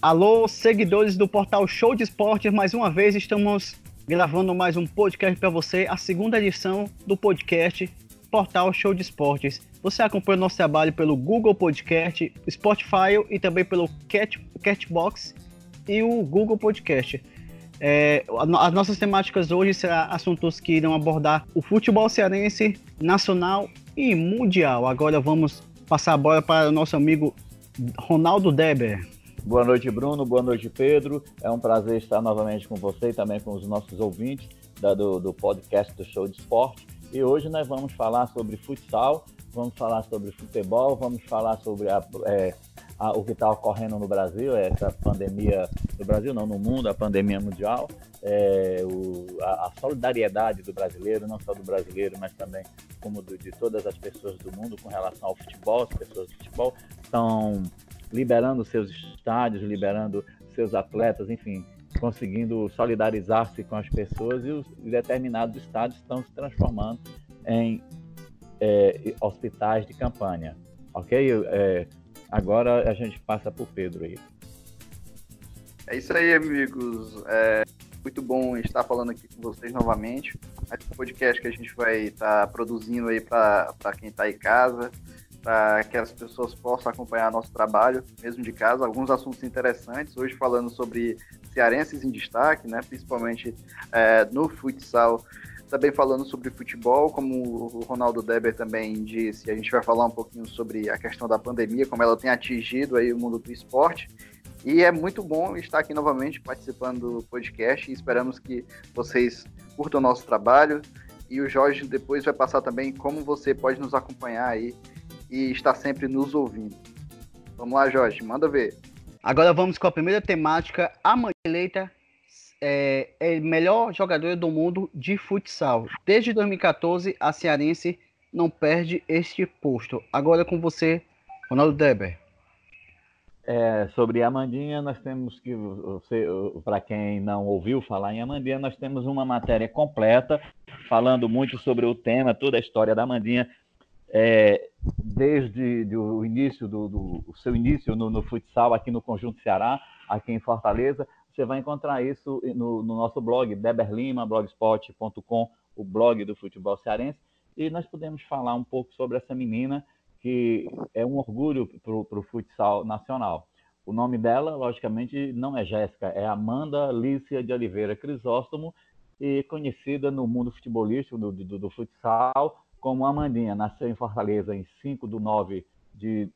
Alô, seguidores do portal Show de Esportes, mais uma vez estamos gravando mais um podcast para você, a segunda edição do podcast Portal Show de Esportes. Você acompanha o nosso trabalho pelo Google Podcast, Spotify e também pelo Cat, Catbox e o Google Podcast. É, as nossas temáticas hoje serão assuntos que irão abordar o futebol cearense, nacional e mundial. Agora vamos passar a bola para o nosso amigo Ronaldo Deber. Boa noite, Bruno. Boa noite, Pedro. É um prazer estar novamente com você e também com os nossos ouvintes da, do, do podcast do Show de Esporte. E hoje nós vamos falar sobre futsal, vamos falar sobre futebol, vamos falar sobre a, é, a, o que está ocorrendo no Brasil, essa pandemia no Brasil, não no mundo, a pandemia mundial, é, o, a, a, solidariedade do brasileiro, não só do brasileiro, mas também como do, de todas as pessoas do mundo com relação ao futebol. As pessoas do futebol estão liberando seus estádios, liberando seus atletas, enfim, conseguindo solidarizar-se com as pessoas e os determinados estádios estão se transformando em é, hospitais de campanha. Ok? É, agora a gente passa para o Pedro aí. É isso aí, amigos. É muito bom estar falando aqui com vocês novamente. Esse podcast que a gente vai estar produzindo aí para quem está em casa, para que as pessoas possam acompanhar nosso trabalho, mesmo de casa. Alguns assuntos interessantes, hoje falando sobre cearenses em destaque, né, principalmente é, no futsal, também falando sobre futebol, como o Ronaldo Deber também disse, a gente vai falar um pouquinho sobre a questão da pandemia, como ela tem atingido aí o mundo do esporte. E é muito bom estar aqui novamente participando do podcast e esperamos que vocês curtam o nosso trabalho. E o Jorge depois vai passar também como você pode nos acompanhar aí e está sempre nos ouvindo. Vamos lá, Jorge, manda ver. Agora vamos com a primeira temática. A eleita é, é melhor jogadora do mundo de futsal. Desde 2014, a cearense não perde este posto. Agora com você, Ronaldo Deber. É, sobre Amandinha, nós temos que, para quem não ouviu falar em Amandinha, nós temos uma matéria completa falando muito sobre o tema, toda a história da Amandinha é, desde o início do, do o seu início no, no, futsal aqui no Conjunto Ceará, aqui em Fortaleza. Você vai encontrar isso no, no nosso blog, Deberlima, blogspot.com, o blog do futebol cearense. E nós podemos falar um pouco sobre essa menina que é um orgulho para o futsal nacional. O nome dela, logicamente, não é Jéssica, é Amanda Lícia de Oliveira Crisóstomo, e conhecida no mundo futebolístico, do, do, do futsal, como Amandinha nasceu em Fortaleza em 5 de 9 de,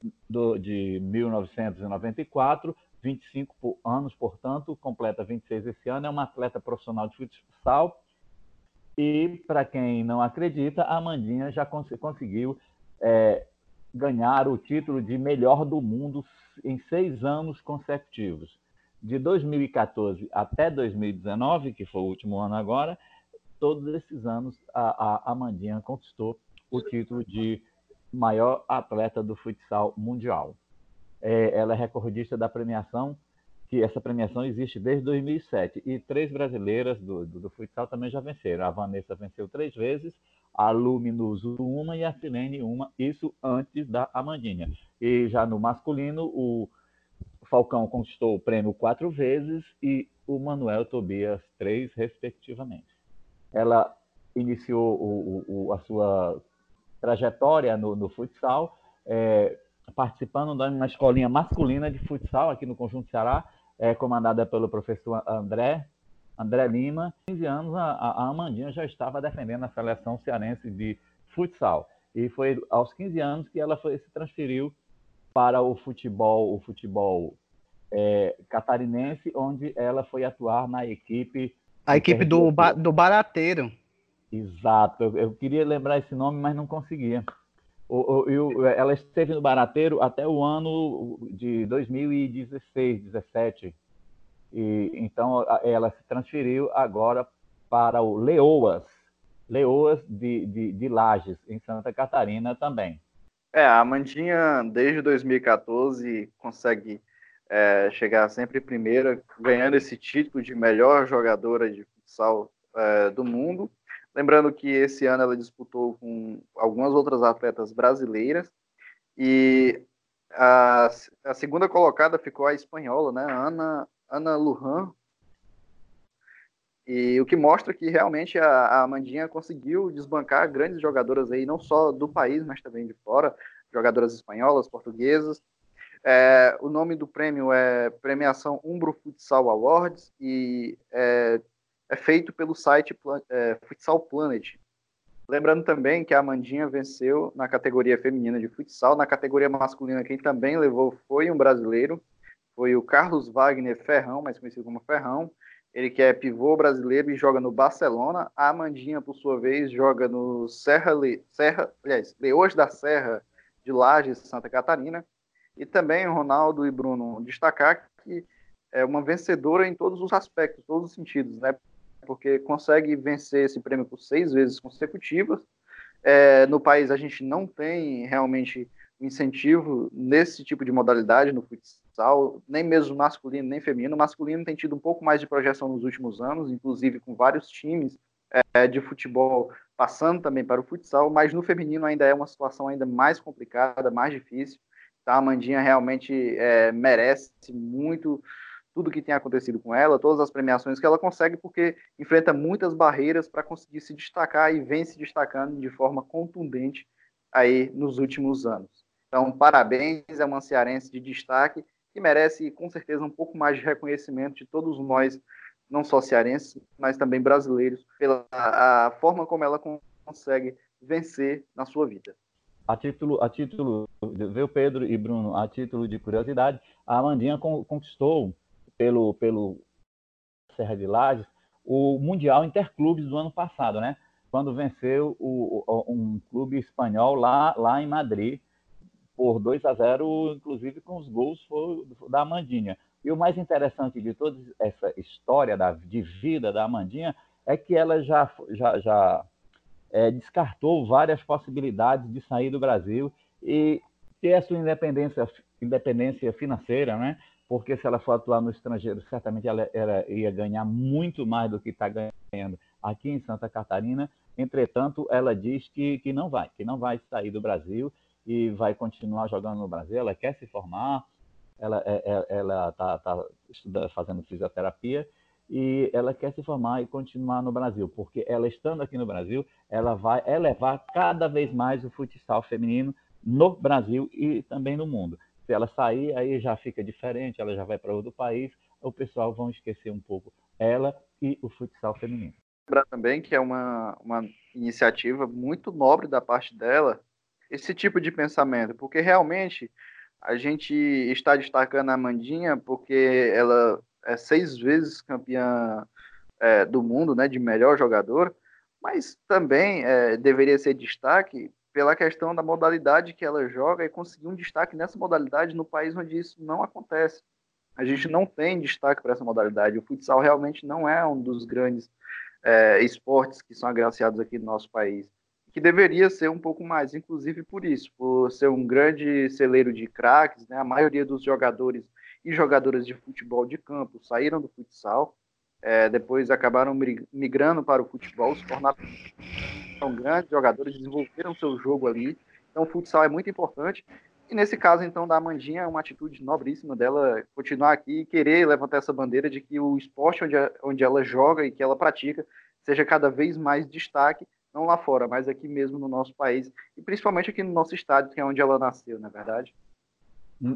de 1994, 25 anos, portanto, completa 26 esse ano, é uma atleta profissional de futsal. E, para quem não acredita, a Amandinha já cons conseguiu é, ganhar o título de melhor do mundo em seis anos consecutivos. De 2014 até 2019, que foi o último ano agora, todos esses anos, a, a Amandinha conquistou o título de maior atleta do futsal mundial. É, ela é recordista da premiação, que essa premiação existe desde 2007. E três brasileiras do, do, do futsal também já venceram. A Vanessa venceu três vezes, a Luminus uma e a Filene uma, isso antes da Amandinha. E já no masculino, o Falcão conquistou o prêmio quatro vezes e o Manuel Tobias três, respectivamente ela iniciou o, o, a sua trajetória no, no futsal, é, participando de uma escolinha masculina de futsal aqui no Conjunto Ceará, é, comandada pelo professor André, André Lima. 15 anos, a, a Amandinha já estava defendendo a seleção cearense de futsal. E foi aos 15 anos que ela foi, se transferiu para o futebol, o futebol é, catarinense, onde ela foi atuar na equipe a equipe do, ba do Barateiro. Exato. Eu, eu, queria lembrar esse nome, mas não conseguia. O, o, eu, ela esteve no Barateiro até o ano de 2016, 17. E, então ela se transferiu agora para o Leoas. Leoas de, de, de Lages, em Santa Catarina também. É, a Amandinha, desde 2014, consegue é, chegar sempre primeira, ganhando esse título de melhor jogadora de futsal é, do mundo. Lembrando que esse ano ela disputou com algumas outras atletas brasileiras e a, a segunda colocada ficou a espanhola, né, Ana, Ana Lujan, e o que mostra que realmente a, a Amandinha conseguiu desbancar grandes jogadoras aí, não só do país, mas também de fora, jogadoras espanholas, portuguesas. É, o nome do prêmio é Premiação Umbro Futsal Awards e é, é feito pelo site é, Futsal Planet. Lembrando também que a Amandinha venceu na categoria feminina de futsal, na categoria masculina quem também levou foi um brasileiro, foi o Carlos Wagner Ferrão, mais conhecido como Ferrão, ele que é pivô brasileiro e joga no Barcelona. A Amandinha, por sua vez, joga no Serra, Le... Serra aliás, Leões da Serra de Lages, Santa Catarina. E também Ronaldo e Bruno destacar que é uma vencedora em todos os aspectos, todos os sentidos, né? Porque consegue vencer esse prêmio por seis vezes consecutivas. É, no país a gente não tem realmente incentivo nesse tipo de modalidade no futsal, nem mesmo masculino nem feminino. O masculino tem tido um pouco mais de projeção nos últimos anos, inclusive com vários times é, de futebol passando também para o futsal, mas no feminino ainda é uma situação ainda mais complicada, mais difícil. Tá? A Mandinha realmente é, merece muito tudo que tem acontecido com ela, todas as premiações que ela consegue, porque enfrenta muitas barreiras para conseguir se destacar e vem se destacando de forma contundente aí nos últimos anos. Então, parabéns, é uma cearense de destaque que merece com certeza um pouco mais de reconhecimento de todos nós, não só cearenses, mas também brasileiros, pela a forma como ela consegue vencer na sua vida. A título, a título, viu Pedro e Bruno, a título de curiosidade, a Amandinha conquistou pelo, pelo Serra de Lages o Mundial Interclubes do ano passado, né? Quando venceu o, o, um clube espanhol lá, lá em Madrid, por 2 a 0, inclusive com os gols da Amandinha. E o mais interessante de toda essa história da, de vida da Amandinha é que ela já, já, já é, descartou várias possibilidades de sair do Brasil e ter a sua independência, independência financeira, né? porque se ela for atuar no estrangeiro, certamente ela, ela ia ganhar muito mais do que está ganhando aqui em Santa Catarina. Entretanto, ela diz que, que não vai, que não vai sair do Brasil e vai continuar jogando no Brasil. Ela quer se formar, ela é, é, ela está tá fazendo fisioterapia e ela quer se formar e continuar no Brasil, porque ela estando aqui no Brasil, ela vai elevar cada vez mais o futsal feminino no Brasil e também no mundo. Se ela sair, aí já fica diferente, ela já vai para outro país, o pessoal vão esquecer um pouco ela e o futsal feminino. Lembrar também que é uma, uma iniciativa muito nobre da parte dela, esse tipo de pensamento, porque realmente a gente está destacando a Amandinha porque ela é seis vezes campeã é, do mundo, né, de melhor jogador, mas também é, deveria ser destaque pela questão da modalidade que ela joga e conseguir um destaque nessa modalidade no país onde isso não acontece. A gente não tem destaque para essa modalidade. O futsal realmente não é um dos grandes é, esportes que são agraciados aqui no nosso país que deveria ser um pouco mais, inclusive por isso, por ser um grande celeiro de craques, né? A maioria dos jogadores e jogadoras de futebol de campo saíram do futsal, é, depois acabaram migrando para o futebol, se tornaram grandes jogadores, desenvolveram seu jogo ali. Então, o futsal é muito importante. E nesse caso, então, da Amandinha, é uma atitude nobríssima dela continuar aqui e querer levantar essa bandeira de que o esporte onde, onde ela joga e que ela pratica seja cada vez mais destaque não lá fora, mas aqui mesmo no nosso país, e principalmente aqui no nosso estado, que é onde ela nasceu, na é verdade.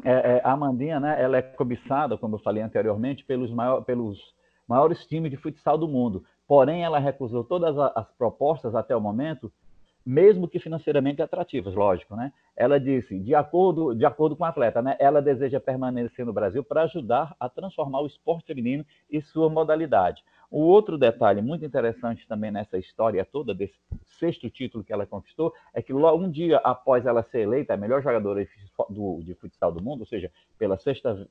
É, é, a Amandinha, né, ela é cobiçada, como eu falei anteriormente, pelos, maior, pelos maiores times de futsal do mundo. Porém, ela recusou todas as propostas até o momento, mesmo que financeiramente atrativas, lógico, né? Ela disse, de acordo, de acordo com o atleta, né, ela deseja permanecer no Brasil para ajudar a transformar o esporte feminino e sua modalidade. O outro detalhe muito interessante também nessa história toda, desse sexto título que ela conquistou, é que logo um dia após ela ser eleita a melhor jogadora de futsal do mundo, ou seja, pela sexta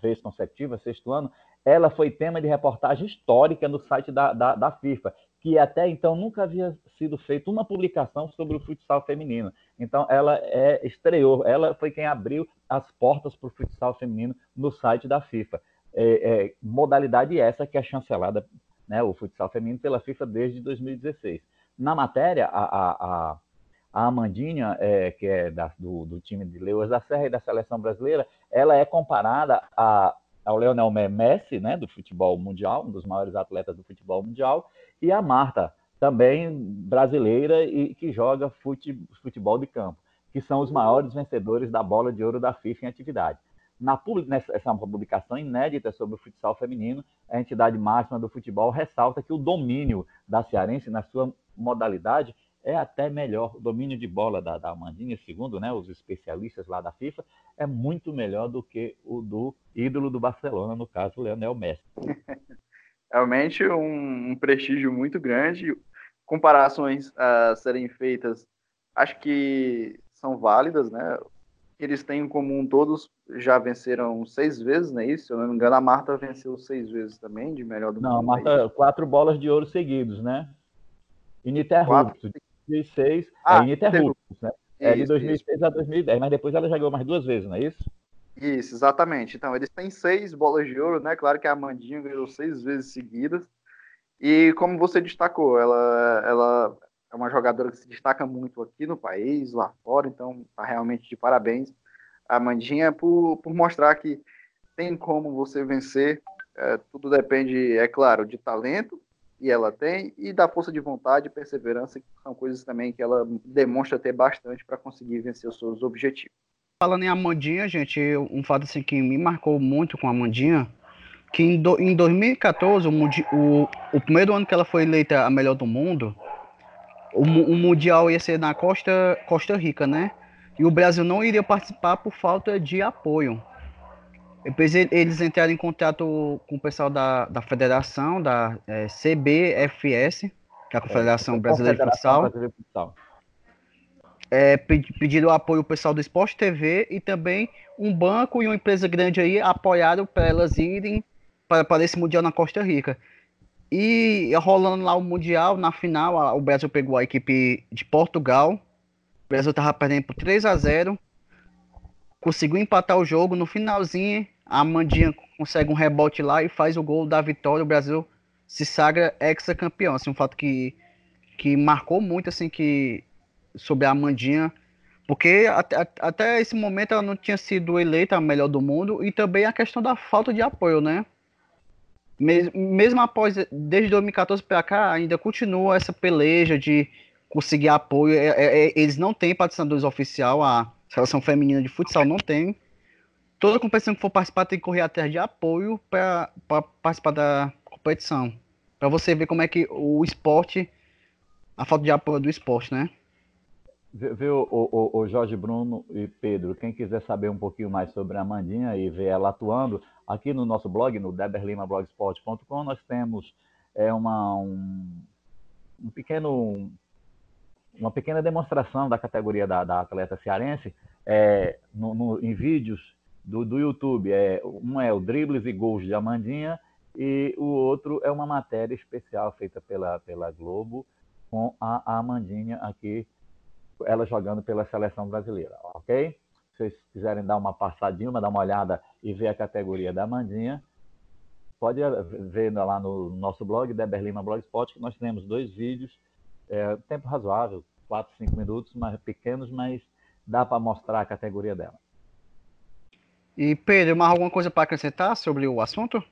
vez consecutiva, sexto ano, ela foi tema de reportagem histórica no site da, da, da FIFA, que até então nunca havia sido feita uma publicação sobre o futsal feminino. Então, ela é, estreou, ela foi quem abriu as portas para o futsal feminino no site da FIFA. É, é, modalidade essa que é chancelada, né, o futsal feminino, pela FIFA desde 2016. Na matéria, a, a, a Amandinha, é, que é da, do, do, time de Leoas da Serra e da seleção brasileira, ela é comparada a, ao Leonel Messi, né, do futebol mundial, um dos maiores atletas do futebol mundial, e a Marta, também brasileira e que joga fute, futebol de campo, que são os maiores vencedores da bola de ouro da FIFA em atividade. Na, nessa, essa é uma publicação inédita sobre o futsal feminino, a entidade máxima do futebol ressalta que o domínio da cearense na sua modalidade é até melhor. O domínio de bola da, da Amandinha, segundo né, os especialistas lá da FIFA, é muito melhor do que o do ídolo do Barcelona, no caso, o Leonel Messi. Realmente um, um prestígio muito grande. Comparações a serem feitas, acho que são válidas, né? Eles têm em comum, todos já venceram seis vezes, não é isso? Se eu não me engano, a Marta venceu seis vezes também, de melhor do não, mundo. Não, a é Marta, quatro bolas de ouro seguidos, né? Ininterruptos. 2006, ah, é ininterruptos, né? É de 2006 isso. a 2010, mas depois ela já ganhou mais duas vezes, não é isso? Isso, exatamente. Então, eles têm seis bolas de ouro, né? Claro que a Amandinha ganhou seis vezes seguidas. E como você destacou, ela, ela é uma jogadora que se destaca muito aqui no país, lá fora, então tá realmente de parabéns. A Amandinha por, por mostrar que tem como você vencer. É, tudo depende, é claro, de talento, e ela tem, e da força de vontade e perseverança, que são coisas também que ela demonstra ter bastante para conseguir vencer os seus objetivos. Falando em Amandinha, gente, um fato assim que me marcou muito com a Amandinha, que em, do, em 2014, o, o, o, primeiro ano que ela foi eleita a melhor do mundo, o, o Mundial ia ser na Costa, Costa Rica, né? E o Brasil não iria participar por falta de apoio. Depois eles entraram em contato com o pessoal da, da federação, da é, CBFS, que é a Confederação é, Brasileira de Futsal. É, pediram apoio ao pessoal do Esporte TV e também um banco e uma empresa grande aí apoiaram para elas irem para, para esse Mundial na Costa Rica. E rolando lá o Mundial, na final, o Brasil pegou a equipe de Portugal. O Brasil estava perdendo por 3 a 0 conseguiu empatar o jogo. No finalzinho, a Mandinha consegue um rebote lá e faz o gol da vitória. O Brasil se sagra ex-campeão. Assim, um fato que, que marcou muito assim que sobre a Mandinha, porque até, até esse momento ela não tinha sido eleita a melhor do mundo e também a questão da falta de apoio, né? Mesmo, após, desde 2014 para cá, ainda continua essa peleja de conseguir apoio. É, é, é, eles não têm patrocinadores oficial, a seleção feminina de futsal não tem toda competição que for participar tem que correr atrás de apoio para participar da competição. Para você ver como é que o esporte, a falta de apoio do esporte, né? Viu, o, o, o, Jorge Bruno e Pedro, quem quiser saber um pouquinho mais sobre a Amandinha e ver ela atuando, aqui no nosso blog, no deberlimablogsport.com, nós temos é, uma, um, um pequeno, uma pequena demonstração da categoria da, da atleta cearense é, no, no, em vídeos do, do YouTube. É, um é o Dribles e Gols de Amandinha e o outro é uma matéria especial feita pela, pela Globo com a, a Amandinha aqui, ela jogando pela seleção brasileira, ok? Se vocês quiserem dar uma passadinha, dar uma olhada e ver a categoria da Amandinha, pode ver lá no nosso blog, Deberlima Blogspot, que nós temos dois vídeos, é, tempo razoável, 4, 5 minutos, mais pequenos, mas dá para mostrar a categoria dela. E Pedro, mais alguma coisa para acrescentar sobre o assunto?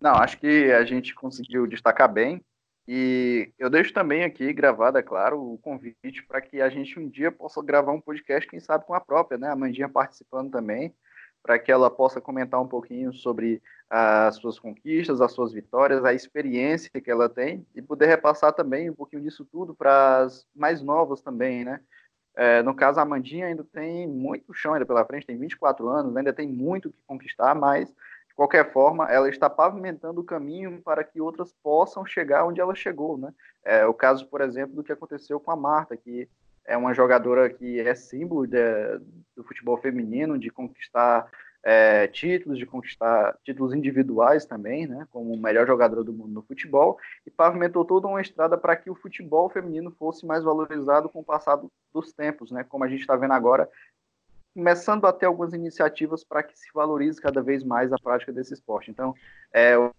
Não, acho que a gente conseguiu destacar bem. E eu deixo também aqui gravado, é claro, o convite para que a gente um dia possa gravar um podcast, quem sabe com a própria, né? A Mandinha participando também, para que ela possa comentar um pouquinho sobre as suas conquistas, as suas vitórias, a experiência que ela tem e poder repassar também um pouquinho disso tudo para as mais novas também, né? É, no caso, a Amandinha ainda tem muito chão ainda pela frente, tem 24 anos, ainda tem muito que conquistar, mas, de qualquer forma, ela está pavimentando o caminho para que outras possam chegar onde ela chegou. Né? É o caso, por exemplo, do que aconteceu com a Marta, que é uma jogadora que é símbolo de, do futebol feminino, de conquistar é, títulos, de conquistar títulos individuais também, né, como melhor jogador do mundo no futebol, e pavimentou toda uma estrada para que o futebol feminino fosse mais valorizado com o passar dos tempos, né, como a gente está vendo agora, começando a ter algumas iniciativas para que se valorize cada vez mais a prática desse esporte. Então, é, eu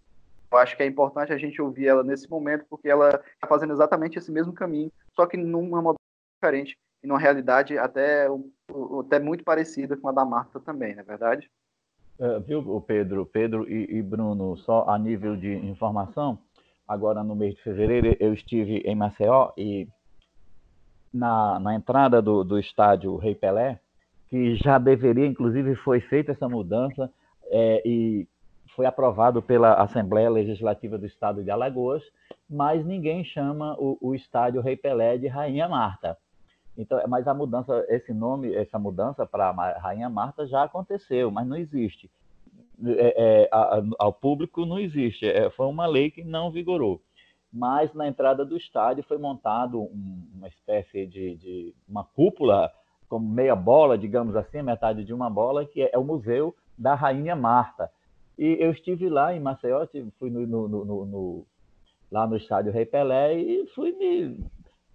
acho que é importante a gente ouvir ela nesse momento, porque ela está fazendo exatamente esse mesmo caminho, só que numa modalidade diferente e numa realidade até, até muito parecida com a da Marta também, não é verdade? Uh, viu, Pedro, Pedro e, e, Bruno, só a nível de informação, agora no mês de fevereiro eu estive em Maceió e na, na entrada do, do estádio Rei Pelé, que já deveria, inclusive foi feita essa mudança é, e foi aprovado pela Assembleia Legislativa do Estado de Alagoas, mas ninguém chama o, o estádio Rei Pelé de Rainha Marta. Então, mas a mudança, esse nome, essa mudança para Rainha Marta já aconteceu, mas não existe. É, é, a, ao público não existe. É, foi uma lei que não vigorou. Mas na entrada do estádio foi montado um, uma espécie de, de, uma cúpula, como meia bola, digamos assim, metade de uma bola, que é, é o Museu da Rainha Marta. E eu estive lá em Maceió, fui no, no, no, no lá no estádio Rei Pelé e fui me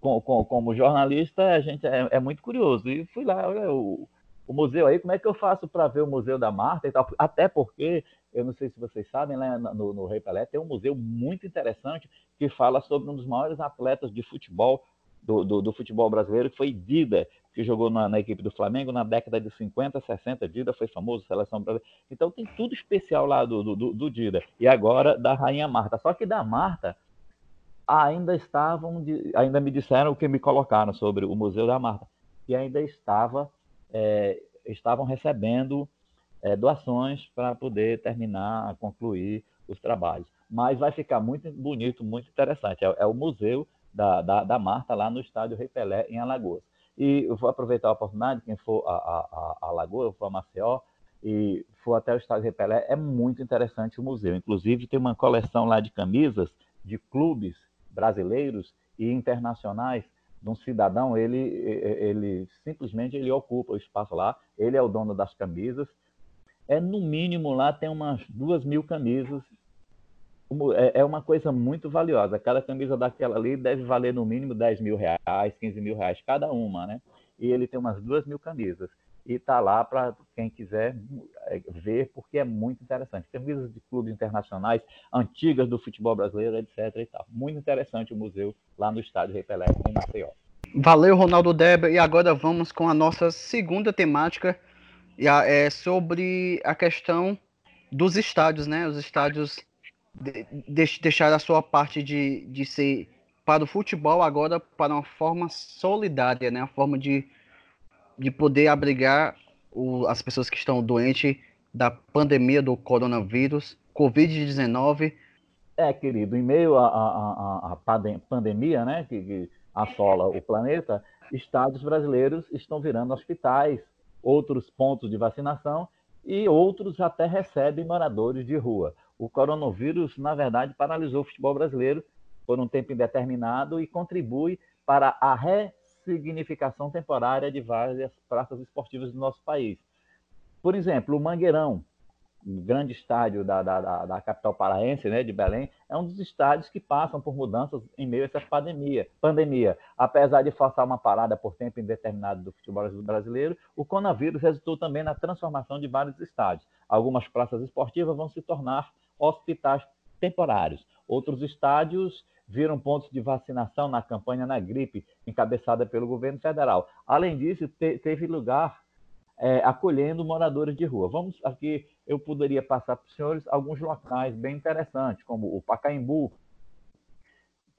com, com, como jornalista, a gente é, é, muito curioso. E fui lá, olha, o, o museu aí, como é que eu faço para ver o Museu da Marta e tal? Até porque, eu não sei se vocês sabem, lá no, no Rei Pelé tem um museu muito interessante que fala sobre um dos maiores atletas de futebol do, do, do, futebol brasileiro, que foi Dida, que jogou na, na, equipe do Flamengo na década de 50, 60. Dida foi famoso, seleção brasileira. Então tem tudo especial lá do, do, do Dida. E agora da Rainha Marta. Só que da Marta ainda estavam, ainda me disseram o que me colocaram sobre o Museu da Marta, que ainda estava, é, estavam recebendo é, doações para poder terminar, concluir os trabalhos. Mas vai ficar muito bonito, muito interessante. É, é o Museu da, da, da, Marta lá no estádio Rei Pelé, em Alagoas. E eu vou aproveitar a oportunidade, quem for a, a, a Alagoas, for a Maceió, e for até o estádio Rei Pelé, é muito interessante o museu. Inclusive, tem uma coleção lá de camisas de clubes brasileiros e internacionais de um cidadão, ele, ele simplesmente ele ocupa o espaço lá, ele é o dono das camisas. É no mínimo lá tem umas duas mil camisas. É, é uma coisa muito valiosa. Cada camisa daquela ali deve valer no mínimo 10 mil reais, 15 mil reais cada uma, né? E ele tem umas duas mil camisas e está lá para quem quiser é, ver, porque é muito interessante. Camisas de clubes internacionais, antigas do futebol brasileiro, etc. E tal. Muito interessante o museu lá no estádio Rei Pelé, em Maceió. Valeu, Ronaldo Deba. E agora vamos com a nossa segunda temática, é sobre a questão dos estádios, né? Os estádios de, de, deixaram a sua parte de, de ser para o futebol agora para uma forma solidária, né? Uma forma de de poder abrigar o, as pessoas que estão doentes da pandemia do coronavírus, Covid-19. É, querido, em meio à pandemia né, que, que assola o planeta, estados brasileiros estão virando hospitais, outros pontos de vacinação e outros até recebem moradores de rua. O coronavírus, na verdade, paralisou o futebol brasileiro por um tempo indeterminado e contribui para a re significação temporária de várias praças esportivas do nosso país. Por exemplo, o Mangueirão, o grande estádio da, da, da, capital paraense, né, de Belém, é um dos estádios que passam por mudanças em meio a essa pandemia. pandemia. Apesar de forçar uma parada por tempo indeterminado do futebol brasileiro, o coronavírus resultou também na transformação de vários estádios. Algumas praças esportivas vão se tornar hospitais temporários. Outros estádios viram pontos de vacinação na campanha na gripe, encabeçada pelo governo federal. Além disso, te, teve lugar é, acolhendo moradores de rua. Vamos aqui, eu poderia passar para os senhores alguns locais bem interessantes, como o Pacaembu,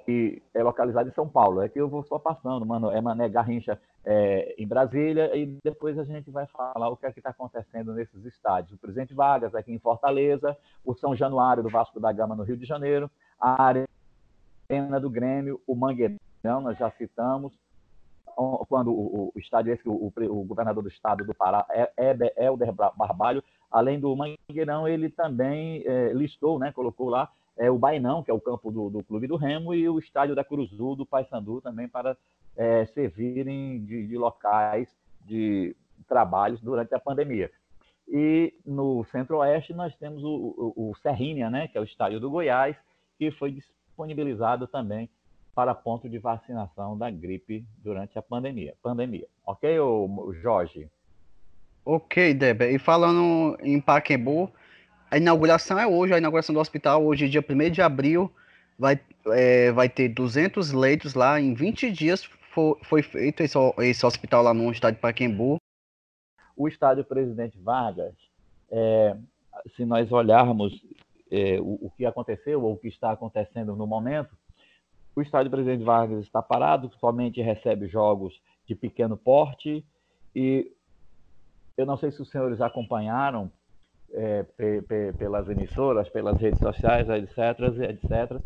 que é localizado em São Paulo. É que eu vou só passando, mano, é Mané Garrincha é, em Brasília, e depois a gente vai falar o que é que está acontecendo nesses estádios. O Presidente Vargas aqui em Fortaleza, o São Januário do Vasco da Gama no Rio de Janeiro, a Arena do Grêmio, o Mangueirão, nós já citamos, quando o, o estádio esse, o, o, governador do estado do Pará, é, é Helder Barbalho, além do Mangueirão, ele também é, listou, né, colocou lá é, o Bainão, que é o campo do, do Clube do Remo, e o estádio da Cruzu, do Paysandu, também para é, servirem de, de locais de trabalhos durante a pandemia. E no Centro-Oeste nós temos o, o, o Serrinha, né, que é o estádio do Goiás, que foi disponibilizado também para ponto de vacinação da gripe durante a pandemia. pandemia. Ok, Jorge? Ok, Débora. E falando em Paquembu, a inauguração é hoje, a inauguração do hospital, hoje, dia 1 de abril, vai, é, vai ter 200 leitos lá. Em 20 dias foi, foi feito esse, esse hospital lá no estádio Paquembu. O estádio Presidente Vargas, é, se nós olharmos é, o, o que aconteceu ou o que está acontecendo no momento, o estádio Presidente Vargas está parado, somente recebe jogos de pequeno porte e eu não sei se os senhores acompanharam é, pelas emissoras, pelas redes sociais, etc, etc.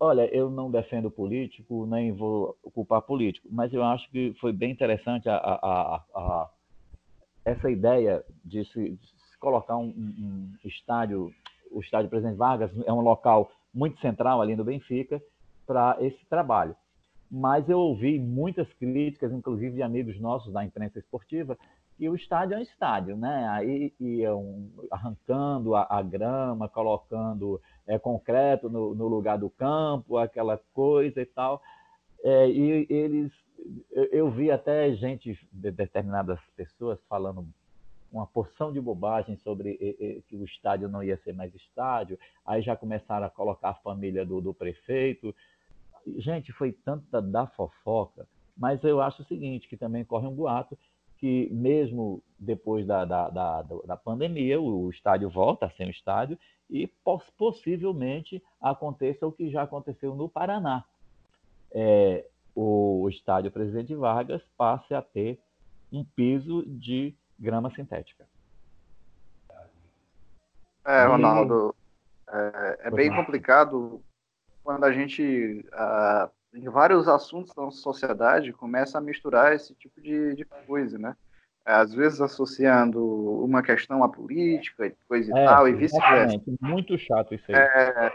Olha, eu não defendo político, nem vou culpar político, mas eu acho que foi bem interessante a, a, a, essa ideia de se, de se colocar um, um, estádio, o estádio Presidente Vargas é um local muito central ali no Benfica, para esse trabalho. Mas eu ouvi muitas críticas, inclusive de amigos nossos da imprensa esportiva, que o estádio é um estádio, né? Aí iam arrancando a, a grama, colocando é, concreto no, no, lugar do campo, aquela coisa e tal. É, e eles, eu, eu, vi até gente, de determinadas pessoas, falando uma porção de bobagem sobre que o estádio não ia ser mais estádio. Aí já começaram a colocar a família do, do prefeito gente, foi tanta da fofoca, mas eu acho o seguinte, que também corre um boato que mesmo depois da, da, da, da pandemia, o estádio volta a ser um estádio e possivelmente aconteça o que já aconteceu no Paraná. É, o estádio Presidente Vargas passe a ter um piso de grama sintética. É, Ronaldo, é, é bem complicado quando a gente, uh, em vários assuntos da nossa sociedade, começa a misturar esse tipo de, de coisa, né? Às vezes associando uma questão à política e coisa e é, tal, e vice-versa. Muito chato isso aí. É,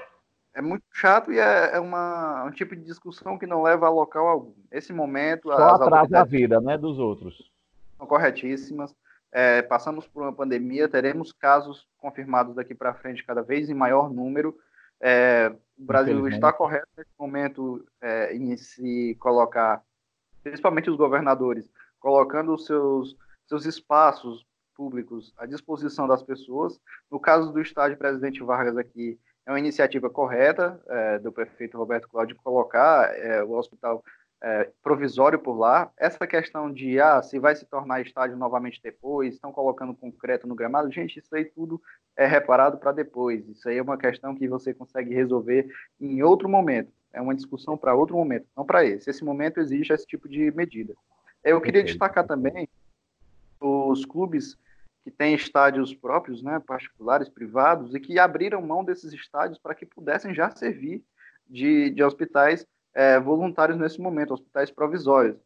é muito chato e é, é uma, um tipo de discussão que não leva a local algum. Nesse momento. Só atrasa a vida, né, dos outros. São corretíssimas. É, passamos por uma pandemia, teremos casos confirmados daqui para frente cada vez em maior número. É, o Brasil está correto nesse momento é, em se colocar, principalmente os governadores, colocando os seus, seus espaços públicos à disposição das pessoas. No caso do estádio Presidente Vargas aqui, é uma iniciativa correta é, do prefeito Roberto Cláudio colocar é, o hospital é, provisório por lá. Essa questão de ah, se vai se tornar estádio novamente depois, estão colocando concreto no gramado, gente, isso aí tudo é reparado para depois. Isso aí é uma questão que você consegue resolver em outro momento. É uma discussão para outro momento, não para esse. Esse momento exige esse tipo de medida. Eu queria destacar também os clubes que têm estádios próprios, né, particulares, privados, e que abriram mão desses estádios para que pudessem já servir de, de hospitais é, voluntários nesse momento, hospitais provisórios.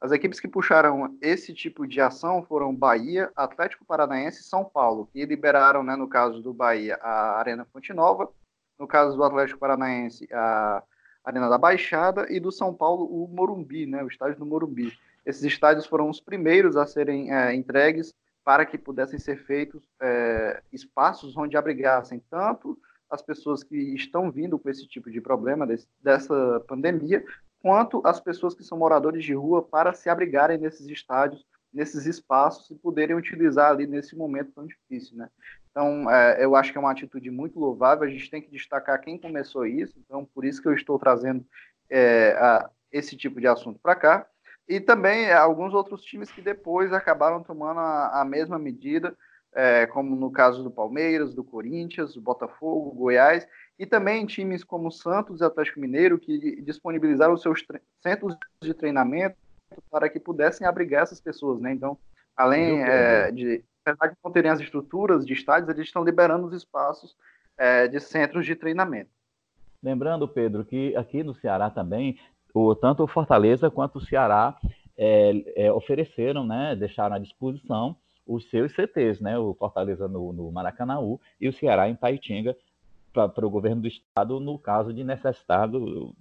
As equipes que puxaram esse tipo de ação foram Bahia, Atlético Paranaense e São Paulo, que liberaram, né, no caso do Bahia, a Arena Fonte Nova, no caso do Atlético Paranaense, a Arena da Baixada e do São Paulo, o Morumbi, né, o estádio do Morumbi. Esses estádios foram os primeiros a serem é, entregues para que pudessem ser feitos é, espaços onde abrigassem tanto as pessoas que estão vindo com esse tipo de problema desse, dessa pandemia, quanto as pessoas que são moradores de rua para se abrigarem nesses estádios, nesses espaços e poderem utilizar ali nesse momento tão difícil, né? Então, é, eu acho que é uma atitude muito louvável. A gente tem que destacar quem começou isso. Então, por isso que eu estou trazendo é, a, esse tipo de assunto para cá. E também é, alguns outros times que depois acabaram tomando a, a mesma medida é, como no caso do Palmeiras, do Corinthians, do Botafogo, Goiás, e também times como Santos e Atlético Mineiro, que disponibilizaram seus centros de treinamento para que pudessem abrigar essas pessoas. Né? Então, além é, de, apesar de não terem as estruturas de estádios, eles estão liberando os espaços é, de centros de treinamento. Lembrando, Pedro, que aqui no Ceará também, o, tanto o Fortaleza quanto o Ceará é, é, ofereceram, né, deixaram à disposição os seus CTs, né? O Fortaleza no, no e o Ceará em Taitinga para o governo do estado no caso de necessitar do,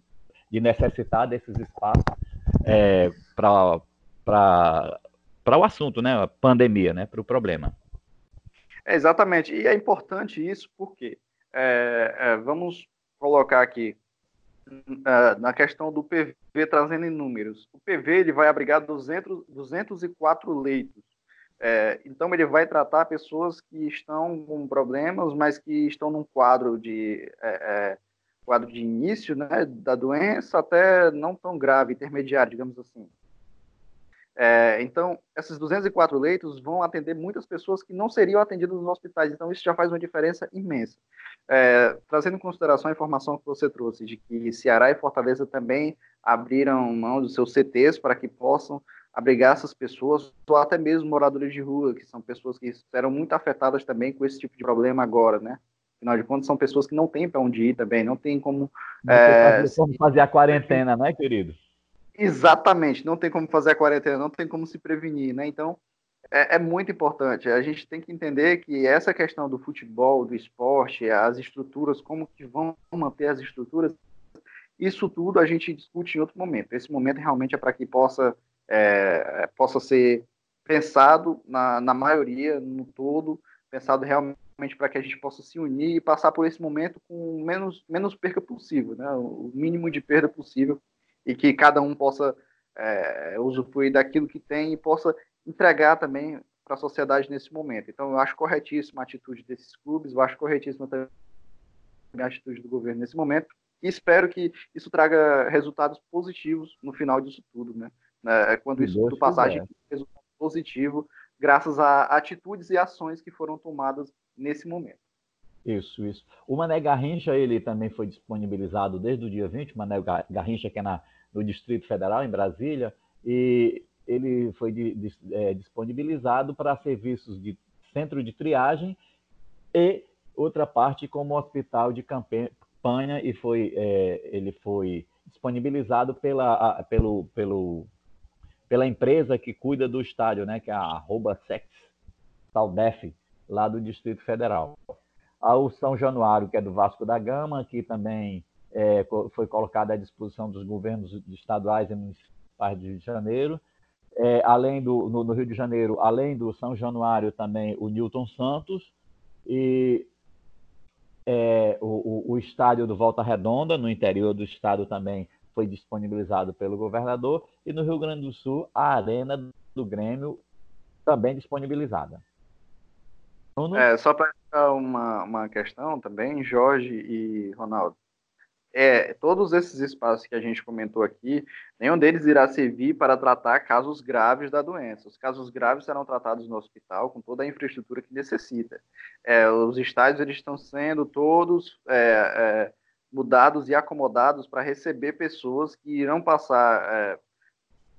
de necessitar desses espaços é, para para o assunto, né? A pandemia, né? Para o problema. É, exatamente. E é importante isso porque é, é, vamos colocar aqui uh, na questão do PV trazendo em números. O PV ele vai abrigar 200, 204 leitos. É, então ele vai tratar pessoas que estão com problemas, mas que estão num quadro de é, é quadro de início né, da doença até não tão grave, intermediário, digamos assim. É, então, esses 204 leitos vão atender muitas pessoas que não seriam atendidas nos hospitais, então isso já faz uma diferença imensa. É, trazendo em consideração a informação que você trouxe, de que Ceará e Fortaleza também abriram mão dos seus CTs para que possam abrigar essas pessoas, ou até mesmo moradores de rua, que são pessoas que serão muito afetadas também com esse tipo de problema agora, né? Afinal de contas, são pessoas que não têm para onde ir também, não tem como... Não é, como fazer a quarentena, né, querido? Exatamente, não tem como fazer a quarentena, não tem como se prevenir, né? Então, é, é, muito importante. A gente tem que entender que essa questão do futebol, do esporte, as estruturas, como que vão manter as estruturas, isso tudo a gente discute em outro momento. Esse momento realmente é para que possa, é, possa ser pensado na, na maioria, no todo, pensado realmente para que a gente possa se unir e passar por esse momento com menos, menos perca possível, né? o mínimo de perda possível e que cada um possa é, usufruir daquilo que tem e possa entregar também para a sociedade nesse momento. Então, eu acho corretíssima a atitude desses clubes, eu acho corretíssima também a atitude do governo nesse momento, e espero que isso traga resultados positivos no final disso tudo, né? É, quando isso tudo passar, a gente tem resultado positivo, graças a atitudes e ações que foram tomadas nesse momento. Isso, isso. O Mané Garrincha, ele também foi disponibilizado desde o dia 20, o Mané Garrincha, que é na, no Distrito Federal, em Brasília, e ele foi de, de, é, disponibilizado para serviços de centro de triagem e outra parte como hospital de campanha e foi é, ele foi disponibilizado pela, a, pelo, pelo, pela empresa que cuida do estádio, né, que é a arroba Sex Saldef, lá do Distrito Federal. Ao São Januário, que é do Vasco da Gama, que também é, foi colocado à disposição dos governos estaduais e municipais de Rio de Janeiro. É, além do no, no, Rio de Janeiro, além do São Januário, também o Newton Santos e é, o, o, o, estádio do Volta Redonda, no interior do estado, também foi disponibilizado pelo governador, e no Rio Grande do Sul, a Arena do Grêmio, também disponibilizada. É, só para uma, uma questão também, Jorge e Ronaldo é, todos esses espaços que a gente comentou aqui, nenhum deles irá servir para tratar casos graves da doença. Os casos graves serão tratados no hospital com toda a infraestrutura que necessita. É, os estádios eles estão sendo todos é, é mudados e acomodados para receber pessoas que irão passar é,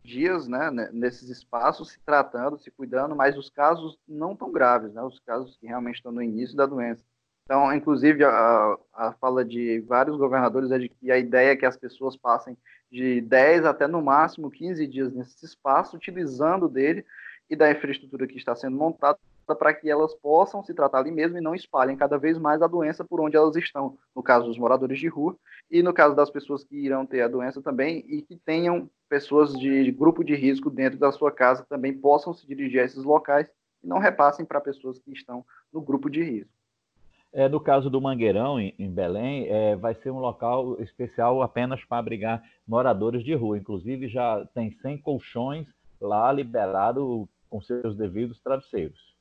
dias né, nesses espaços se tratando, se cuidando, mas os casos não tão graves, né, os casos que realmente estão no início da doença. Então, inclusive, a, a fala de vários governadores é de que a ideia é que as pessoas passem de 10 até no máximo 15 dias nesse espaço, utilizando dele e da infraestrutura que está sendo montada para que elas possam se tratar ali mesmo e não espalhem cada vez mais a doença por onde elas estão, no caso dos moradores de rua e no caso das pessoas que irão ter a doença também e que tenham pessoas de grupo de risco dentro da sua casa também possam se dirigir a esses locais e não repassem para pessoas que estão no grupo de risco. É, no caso do Mangueirão, em, em Belém, é, vai ser um local especial apenas para abrigar moradores de rua. Inclusive, já tem 100 colchões lá liberado com seus devidos travesseiros.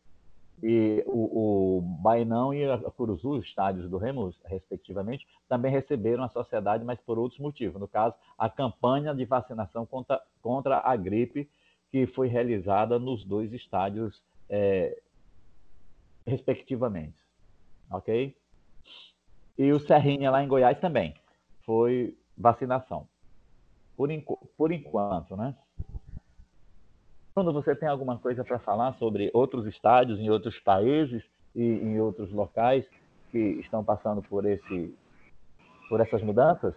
E o, o Bainão e a Curuzu, estádios do Remo, respectivamente, também receberam a sociedade, mas por outros motivos. No caso, a campanha de vacinação contra, contra a gripe, que foi realizada nos dois estádios, é, respectivamente ok? E o Serrinha lá em Goiás também foi vacinação. Por, por enquanto, né? Quando você tem alguma coisa para falar sobre outros estádios em outros países e em outros locais que estão passando por esse por essas mudanças?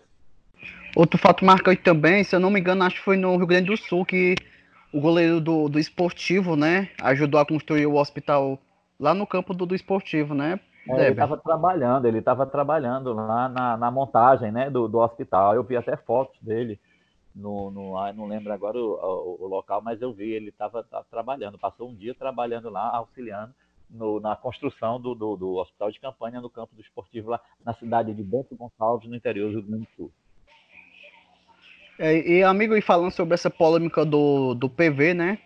Outro fato marcante também, se eu não me engano, acho que foi no Rio Grande do Sul que o goleiro do, do esportivo, né, ajudou a construir o hospital lá no campo do, do esportivo, né? É, ele estava trabalhando, ele estava trabalhando lá na, na montagem né, do, do hospital. Eu vi até fotos dele, no, no, não lembro agora o, o, o local, mas eu vi, ele estava trabalhando, passou um dia trabalhando lá, auxiliando no, na construção do, do, do, hospital de campanha no campo do esportivo lá na cidade de Bento Gonçalves, no interior do Rio Grande do Sul. É, e amigo, e falando sobre essa polêmica do, do PV, né?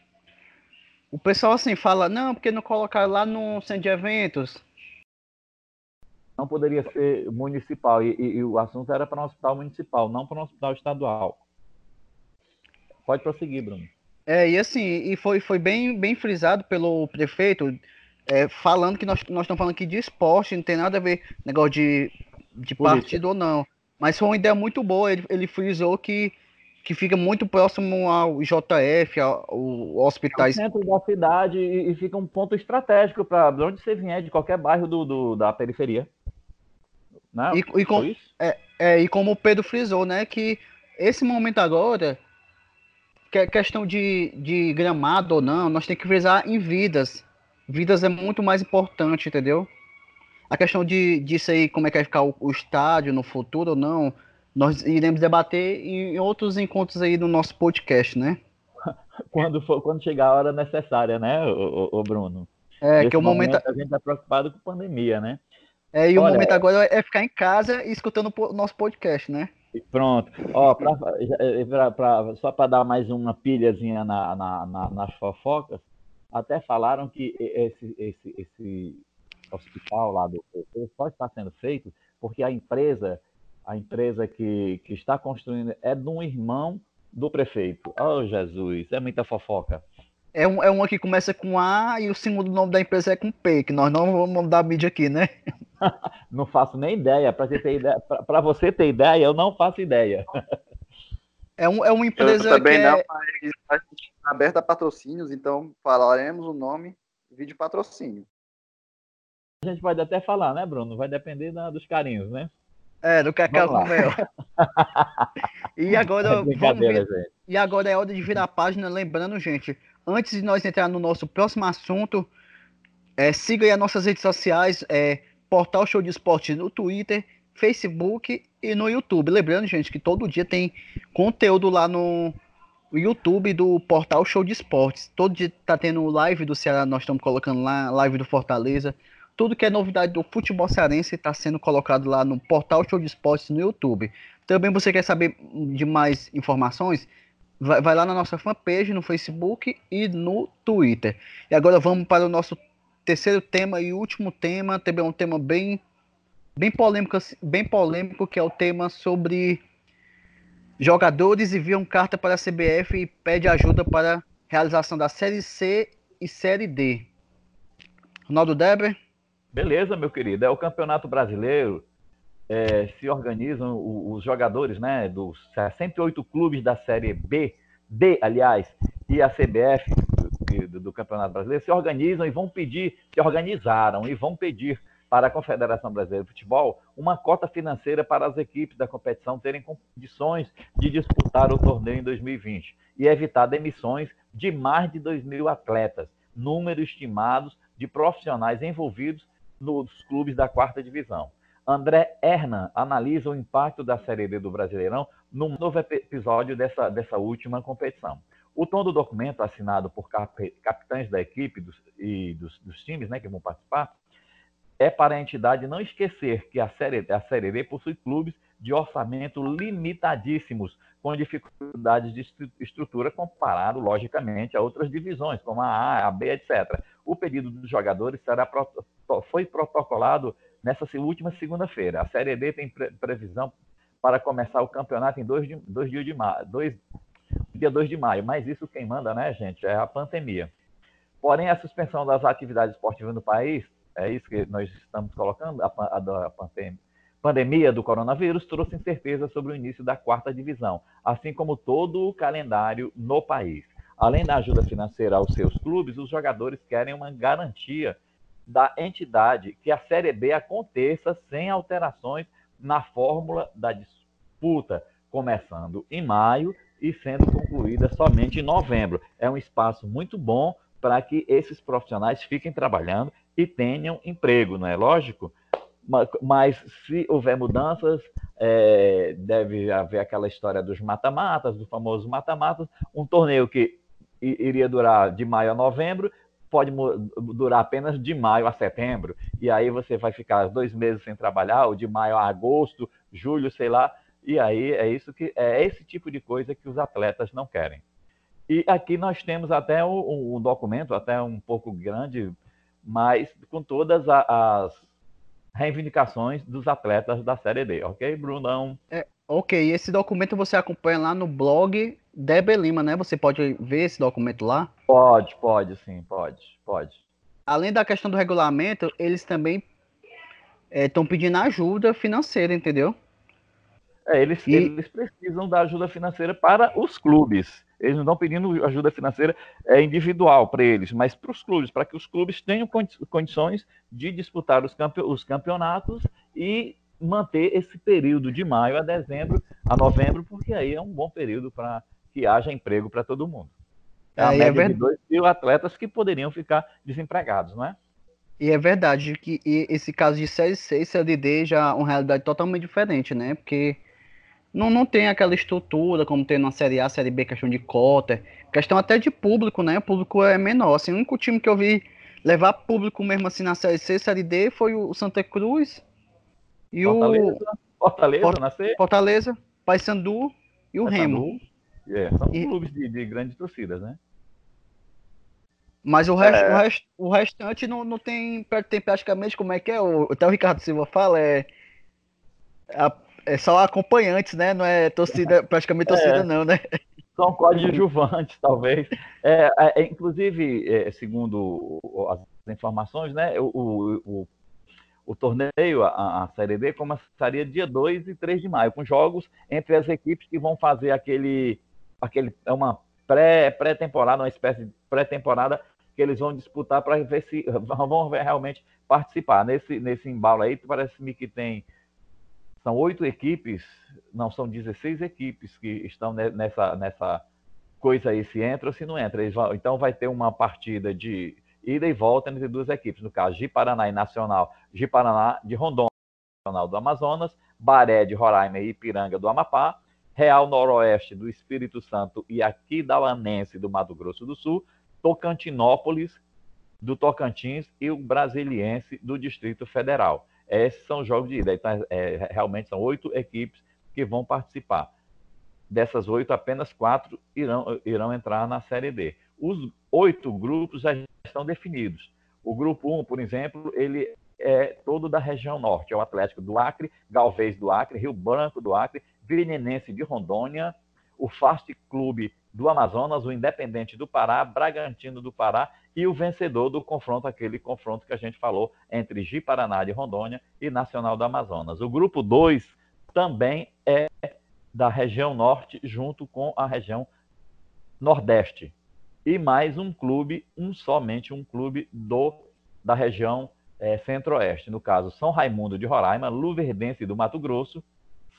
O pessoal assim fala, não, porque não colocaram lá no centro de eventos. Não poderia ser municipal, e, e, e o assunto era para um hospital municipal, não para um hospital estadual. Pode prosseguir, Bruno. É, e assim, e foi, foi bem, bem frisado pelo prefeito, é, falando que nós, nós estamos falando aqui de esporte, não tem nada a ver negócio de, de partido ou não. Mas foi uma ideia muito boa, ele, ele frisou que que fica muito próximo ao JF, ao, ao hospitais. É o centro da cidade e, e fica um ponto estratégico para onde você vier, de qualquer bairro do, do da periferia. Né? E, e, com, é, é, e como o Pedro frisou, né, que esse momento agora, que é questão de, de gramado ou não, nós temos que frisar em vidas. Vidas é muito mais importante, entendeu? A questão de disso aí, como é que vai ficar o, o estádio no futuro ou não, nós iremos debater em outros encontros aí no nosso podcast, né? quando, for, quando chegar a hora necessária, né, o, Bruno? É, Nesse que o momento, momento a gente está preocupado com a pandemia, né? É, e Olha, o momento agora é ficar em casa e escutando o nosso podcast, né? Pronto. Ó, pra, pra, pra, só para dar mais uma pilhazinha na, na, na, nas fofocas, até falaram que esse, esse, esse hospital lá do só está sendo feito porque a empresa a empresa que, que está construindo é de um irmão do prefeito. Oh, Jesus, é muita fofoca. É, um, é uma que começa com A e o segundo nome da empresa é com P, que nós não vamos dar mídia aqui, né? não faço nem ideia. Para você ter ideia, para você ter ideia, eu não faço ideia. É, um, é uma empresa eu também que não, é... mas a gente está aberta a patrocínios, então falaremos o nome vídeo patrocínio. A gente pode até falar, né, Bruno? Vai depender da, dos carinhos, né? É, do Cacau com mel. e agora é vamos vir... E agora é hora de virar a página, lembrando, gente, antes de nós entrar no nosso próximo assunto, é, siga aí as nossas redes sociais, é, Portal Show de Esporte no Twitter, Facebook e no YouTube. Lembrando, gente, que todo dia tem conteúdo lá no YouTube do Portal Show de Esportes. Todo dia tá tendo live do Ceará, nós estamos colocando lá, live do Fortaleza tudo que é novidade do futebol cearense está sendo colocado lá no portal Show de Esportes no YouTube. Também você quer saber de mais informações? Vai, vai, lá na nossa fanpage no Facebook e no Twitter. E agora vamos para o nosso terceiro tema e último tema, também é um tema bem bem polêmico, bem polêmico que é o tema sobre jogadores enviam carta para a CBF e pede ajuda para realização da Série C e Série D. Ronaldo Deber. Beleza, meu querido. É o Campeonato Brasileiro. É, se organizam os jogadores né, dos 68 clubes da Série B, D, aliás, e a CBF do, do, Campeonato Brasileiro se organizam e vão pedir, se organizaram e vão pedir para a Confederação Brasileira de Futebol uma cota financeira para as equipes da competição terem condições de disputar o torneio em 2020 e evitar demissões de mais de 2 mil atletas, número estimados de profissionais envolvidos nos clubes da quarta divisão. André Hernan analisa o impacto da Série D do Brasileirão no novo episódio dessa, dessa última competição. O tom do documento, assinado por capitães da equipe dos, e dos, dos, times né, que vão participar, é para a entidade não esquecer que a Série, a série D possui clubes de orçamento limitadíssimos, com dificuldades de estrutura comparado, logicamente, a outras divisões, como a A, a B, etc. O pedido dos jogadores será foi protocolado nessa última segunda-feira. A Série D tem previsão para começar o campeonato em 2 dias de maio, dois, dia 2 de maio, mas isso quem manda, né, gente, é a pandemia. Porém, a suspensão das atividades esportivas no país, é isso que nós estamos colocando, a, a, a pandemia, pandemia do coronavírus trouxe incerteza sobre o início da quarta divisão, assim como todo o calendário no país. Além da ajuda financeira aos seus clubes, os jogadores querem uma garantia da entidade que a Série B aconteça sem alterações na fórmula da disputa, começando em maio e sendo concluída somente em novembro. É um espaço muito bom para que esses profissionais fiquem trabalhando e tenham emprego, não é lógico? mas se houver mudanças, é, deve haver aquela história dos mata-matas, do famoso mata-matas, um torneio que iria durar de maio a novembro, pode durar apenas de maio a setembro, e aí você vai ficar dois meses sem trabalhar, ou de maio a agosto, julho, sei lá, e aí é isso que é esse tipo de coisa que os atletas não querem. E aqui nós temos até um, um documento, até um pouco grande, mas com todas as reivindicações dos atletas da Série D, ok, Brunão? É, ok, esse documento você acompanha lá no blog Debe Lima, né? Você pode ver esse documento lá? Pode, pode, sim, pode, pode. Além da questão do regulamento, eles também estão é, pedindo ajuda financeira, entendeu? É, eles, e... eles precisam da ajuda financeira para os clubes. Eles não estão pedindo ajuda financeira é, individual para eles, mas para os clubes, para que os clubes tenham condições de disputar os, campe os campeonatos e manter esse período de maio a dezembro, a novembro, porque aí é um bom período para que haja emprego para todo mundo. É a é, média é de 2 mil atletas que poderiam ficar desempregados, não é? E é verdade que esse caso de Série C e Série D já é uma realidade totalmente diferente, né? Porque não, não tem aquela estrutura como tem na Série A, Série B, questão de cota, questão até de público, né? O público é menor. Assim, o único time que eu vi levar público mesmo assim na Série C, Série D foi o Santa Cruz e Fortaleza, o. Fortaleza, Fortaleza, na C? Fortaleza, Paysandu e o Paysandu. Remo. É, são e... clubes de, de grandes torcidas, né? Mas o, resto, é... o, rest, o restante não, não tem, tem praticamente como é que é. O, até o Ricardo Silva fala, é. A, é só acompanhantes, né? Não é torcida, praticamente torcida, é, não, né? São coadjuvantes, talvez. É, é, é, inclusive, é, segundo as informações, né? O, o, o torneio, a, a, Série D, começaria dia 2 e 3 de maio, com jogos entre as equipes que vão fazer aquele. aquele é uma pré-temporada, pré uma espécie de pré-temporada que eles vão disputar para ver se vão realmente participar. Nesse, nesse embalo aí, parece-me que tem são oito equipes, não, são 16 equipes que estão nessa, nessa coisa aí, se entra ou se não entra. Vão, então vai ter uma partida de ida e volta entre duas equipes, no caso, de Paraná e Nacional, de Paraná, de Rondônia, Nacional do Amazonas, Baré de Roraima e Ipiranga do Amapá, Real Noroeste do Espírito Santo e Aquidauanense do Mato Grosso do Sul, Tocantinópolis do Tocantins e o Brasiliense do Distrito Federal. Esses são os jogos de ida. Então, é, realmente são oito equipes que vão participar. Dessas oito, apenas quatro irão, irão entrar na Série D. Os oito grupos já estão definidos. O grupo 1, um, por exemplo, ele é todo da região norte. É o Atlético do Acre, Galvez do Acre, Rio Branco do Acre, Virinense de Rondônia, o Fast Clube do Amazonas, o Independente do Pará, Bragantino do Pará e o vencedor do confronto, aquele confronto que a gente falou entre Ji-Paraná de Rondônia e Nacional do Amazonas. O grupo 2 também é da região norte, junto com a região nordeste. E mais um clube, um somente um clube do da região é, centro-oeste. No caso, São Raimundo de Roraima, Luverdense do Mato Grosso,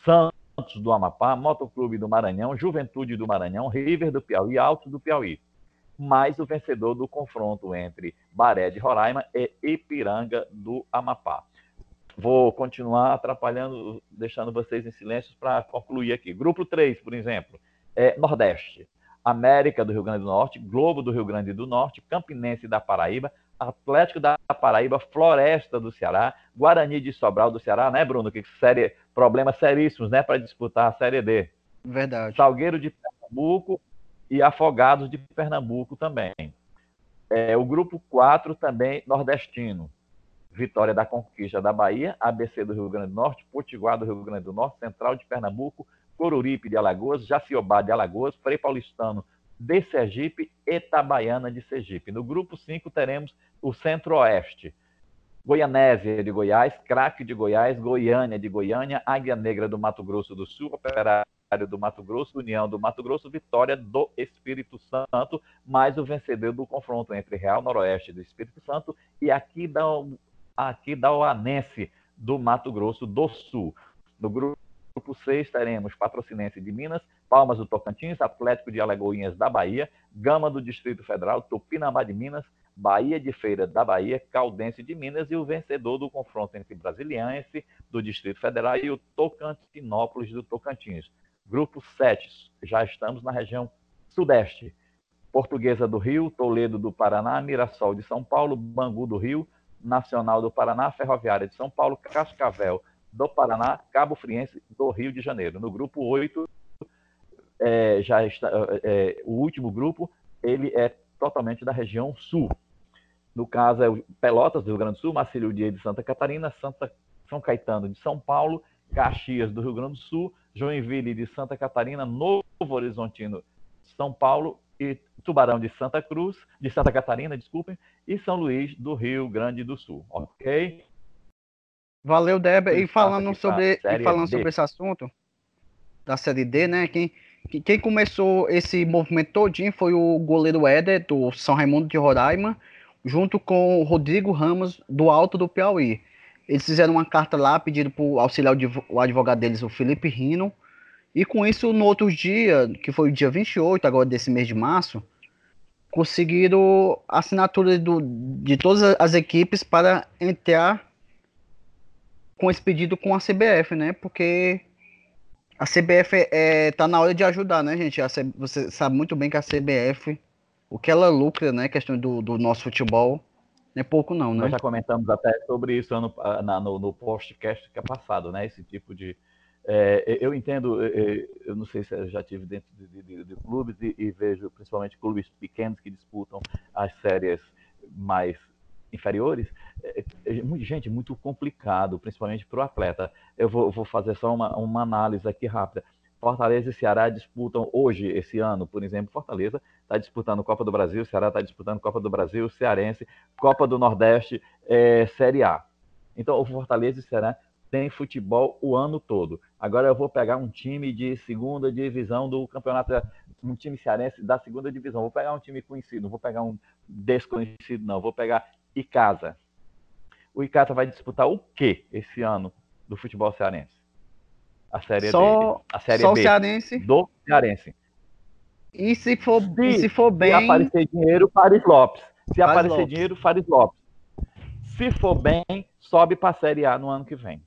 Santos Santos do Amapá, Motoclube do Maranhão, Juventude do Maranhão, River do Piauí, Alto do Piauí. Mais o vencedor do confronto entre Baré de Roraima e Ipiranga do Amapá. Vou continuar atrapalhando, deixando vocês em silêncio para concluir aqui. Grupo 3, por exemplo, é Nordeste. América do Rio Grande do Norte, Globo do Rio Grande do Norte, Campinense da Paraíba, Atlético da Paraíba, Floresta do Ceará, Guarani de Sobral do Ceará, né, Bruno? Que série, problemas seríssimos, né, para disputar a Série D. Verdade. Salgueiro de Pernambuco e Afogados de Pernambuco também. É, o grupo 4 também nordestino. Vitória da Conquista da Bahia, ABC do Rio Grande do Norte, Potiguar do Rio Grande do Norte, Central de Pernambuco, Coruripe de Alagoas, Jaciobá de Alagoas, Frei Paulistano de Sergipe e Itabaiana de Sergipe. No grupo 5 teremos o Centro-Oeste. Goianésia de Goiás, Craque de Goiás, Goiânia de Goiânia, Águia Negra do Mato Grosso do Sul, Operário do Mato Grosso, União do Mato Grosso, Vitória do Espírito Santo, mais o vencedor do confronto entre Real Noroeste do Espírito Santo e aqui da, aqui da Oanense do Mato Grosso do Sul. No grupo grupo 6 teremos Patrocinense de Minas, Palmas do Tocantins, Atlético de Alagoinhas da Bahia, Gama do Distrito Federal, Tupinambá de Minas, Bahia de Feira da Bahia, Caldense de Minas e o vencedor do confronto entre Brasiliense do Distrito Federal e o Tocantinópolis do Tocantins. Grupo 7, já estamos na região sudeste. Portuguesa do Rio, Toledo do Paraná, Mirassol de São Paulo, Bangu do Rio, Nacional do Paraná, Ferroviária de São Paulo, Cascavel do Paraná, Cabo Friense do Rio de Janeiro. No grupo 8, é, já está, é, o último grupo, ele é totalmente da região sul. No caso, é o Pelotas do Rio Grande do Sul, Marcílio Dias de Santa Catarina, Santa, São Caetano de São Paulo, Caxias do Rio Grande do Sul, Joinville de Santa Catarina, Novo Horizontino São Paulo e Tubarão de Santa Cruz, de Santa Catarina, desculpem, e São Luís do Rio Grande do Sul, ok? Valeu, Débora. E falando sobre e falando sobre esse assunto da série D, né? Quem quem começou esse movimento todinho foi o goleiro Éder do São Raimundo de Roraima, junto com o Rodrigo Ramos do Alto do Piauí. Eles fizeram uma carta lá pedindo para auxiliar o advogado deles, o Felipe Rino, e com isso, no outro dia, que foi o dia 28, agora desse mês de março, conseguiram assinatura do, de todas as equipes para entrar com esse pedido com a CBF, né? Porque a CBF é, tá na hora de ajudar, né, gente? você sabe muito bem que a CBF, o que ela lucra, né? Questão do, do nosso futebol, não é pouco não, né? Nós já comentamos até sobre isso ano, na, no, no podcast que é passado, né? Esse tipo de é, eu entendo, eu não sei se eu já tive dentro de, de, de clubes e, e, vejo principalmente clubes pequenos que disputam as séries mais inferiores. É, é, gente, muito complicado, principalmente para o atleta. Eu vou, vou, fazer só uma, uma análise aqui rápida. Fortaleza e Ceará disputam hoje, esse ano, por exemplo, Fortaleza está disputando Copa do Brasil, Ceará está disputando Copa do Brasil, Cearense, Copa do Nordeste, é, Série A. Então, o Fortaleza e Ceará tem futebol o ano todo. Agora eu vou pegar um time de segunda divisão do campeonato, um time cearense da segunda divisão. Vou pegar um time conhecido, não vou pegar um desconhecido, não. Vou pegar Icasa. O Icasa vai disputar o quê esse ano do futebol cearense? A série só, B. A série só B cearense. do cearense. E se for, se, se for bem. Se aparecer dinheiro, Fares Lopes. Se Fares aparecer Lopes. dinheiro, Fares Lopes. Se for bem, sobe para a Série A no ano que vem.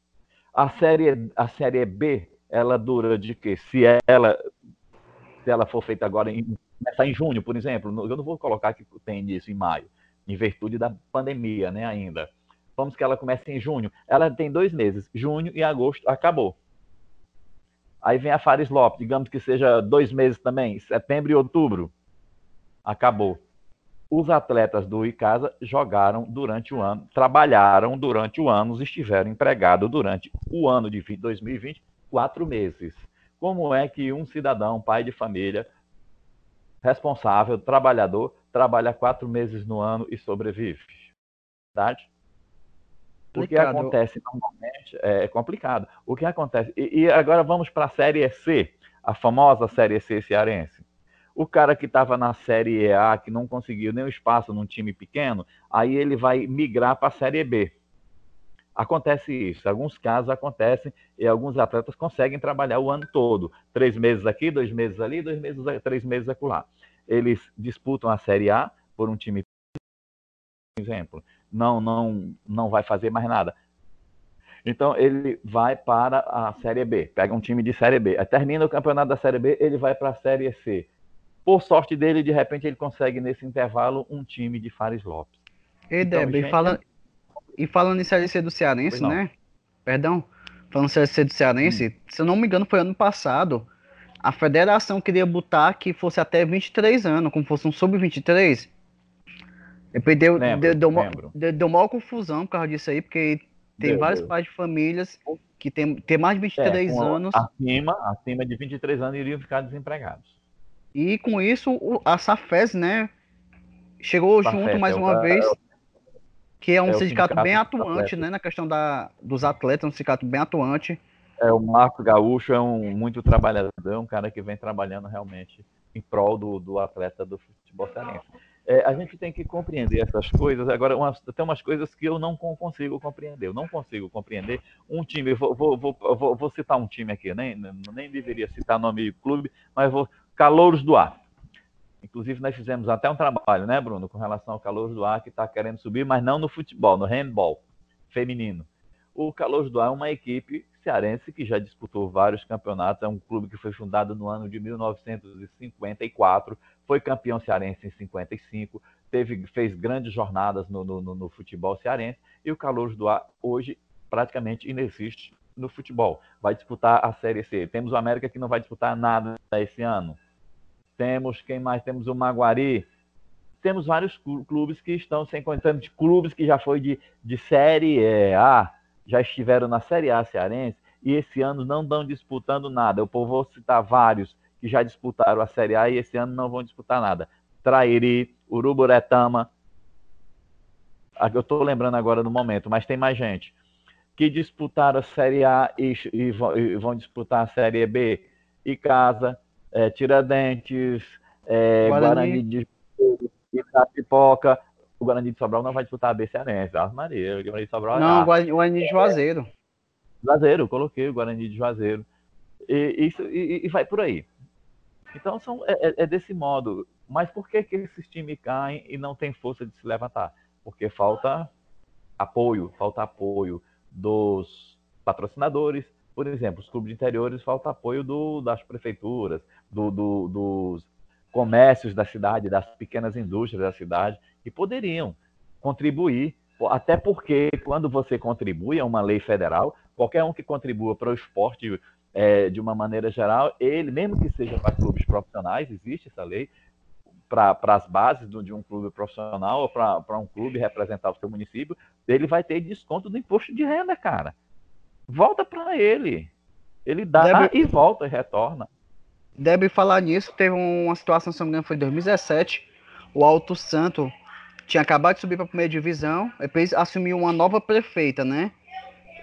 A série, a série B, ela dura de quê? Se ela, se ela for feita agora, em, começar em junho, por exemplo, eu não vou colocar que tem isso em maio, em virtude da pandemia, né, ainda. Vamos que ela comece em junho. Ela tem dois meses, junho e agosto, acabou. Aí vem a Fares Lopes, digamos que seja dois meses também, setembro e outubro. Acabou os atletas do Icasa jogaram durante o ano, trabalharam durante o ano, estiveram empregados durante o ano de 2020, quatro meses. Como é que um cidadão, pai de família, responsável, trabalhador, trabalha quatro meses no ano e sobrevive? Verdade? O que acontece normalmente é complicado. O que acontece? E, e agora vamos para a Série C, a famosa Série C cearense. O cara que estava na Série A, que não conseguiu nenhum espaço num time pequeno, aí ele vai migrar para a Série B. Acontece isso. Alguns casos acontecem e alguns atletas conseguem trabalhar o ano todo. Três meses aqui, dois meses ali, dois meses, três meses acolá. Eles disputam a Série A por um time, por exemplo. Não, não, não vai fazer mais nada. Então ele vai para a Série B, pega um time de Série B. Termina o campeonato da Série B, ele vai para a Série C. Por sorte dele, de repente, ele consegue, nesse intervalo, um time de Fares Lopes. E, então, Deb, gente... e, fala... e falando em Série C do Cearense, né? Perdão, falando em Série C do Cearense, hum. se eu não me engano, foi ano passado. A federação queria botar que fosse até 23 anos, como fosse um sub-23. Depois deu, lembro, deu, deu, lembro. deu, deu maior confusão por causa disso aí, porque tem deu, vários pais de famílias que tem, tem mais de 23 é, anos. Acima, acima de 23 anos iriam ficar desempregados. E com isso, a Safes, né, chegou junto mais é uma vez, que é um é sindicato, sindicato, bem atuante, né, na questão da, dos atletas, um sindicato bem atuante. É, o Marco Gaúcho é um muito trabalhador, é um cara que vem trabalhando realmente em prol do, do atleta do futebol cearense. É, a gente tem que compreender essas coisas. Agora, umas, tem umas coisas que eu não consigo compreender. Eu não consigo compreender um time. Vou, vou, vou, vou, citar um time aqui, nem, nem deveria citar nome do clube, mas vou Calouros do Ar. Inclusive, nós fizemos até um trabalho, né, Bruno, com relação ao Calouros do Ar, que está querendo subir, mas não no futebol, no handball feminino. O Calouros do Ar é uma equipe Cearense, que já disputou vários campeonatos, é um clube que foi fundado no ano de 1954, foi campeão cearense em 55, teve, fez grandes jornadas no, no, no futebol cearense, e o Calouros do Ar hoje praticamente inexiste no futebol. Vai disputar a Série C. Temos o América que não vai disputar nada esse ano. Temos quem mais? Temos o Maguari. Temos vários clubes que estão sem condições, de clubes que já foi de, de Série A, já estiveram na Série A cearense e esse ano não estão disputando nada. Eu vou citar vários que já disputaram a Série A e esse ano não vão disputar nada. Trairi, Uruburetama. Eu estou lembrando agora no momento, mas tem mais gente que disputaram a Série A e, e, vão, e vão, disputar a Série B. E Casa, é, Tiradentes, é, Guarani. Guarani de Itapipoca. O Guarani de Sobral não vai disputar a B Cearense. Ah, Maria, o Guarani de Sobral. Não, o Guarani de Juazeiro. Juazeiro, coloquei o Guarani de Juazeiro. E, isso, e, e vai por aí. Então são, é, é, é, desse modo. Mas por que, que esses times caem e não tem força de se levantar? Porque falta apoio, falta apoio dos patrocinadores. Por exemplo, os clubes de interiores falta apoio do, das prefeituras, do, do, dos comércios da cidade, das pequenas indústrias da cidade, que poderiam contribuir, até porque quando você contribui a uma lei federal, qualquer um que contribua para o esporte é, de uma maneira geral, ele, mesmo que seja para clubes profissionais, existe essa lei, para as bases de um clube profissional ou para um clube representar o seu município, ele vai ter desconto do imposto de renda, cara. Volta para ele. Ele dá Deve... e volta e retorna. Deve falar nisso, teve uma situação, se não me engano, foi em 2017. O Alto Santo tinha acabado de subir para a primeira divisão, depois assumiu uma nova prefeita, né?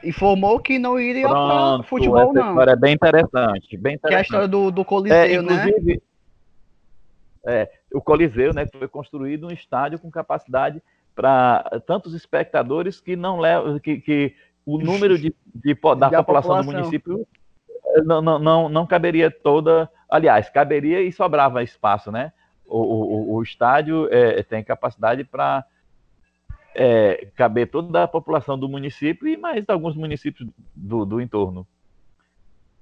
Informou que não iria para futebol, essa não. é bem interessante, bem interessante. Que é a história do, do Coliseu, é, né? É, o Coliseu, né, foi construído um estádio com capacidade para tantos espectadores que não levam, que, que o número de, de da de população, população, do município eh, não, não, não, não caberia toda. Aliás, caberia e sobrava espaço, né? O, o, o estádio é, tem capacidade para é, caber toda a população do município e mais alguns municípios do, do entorno.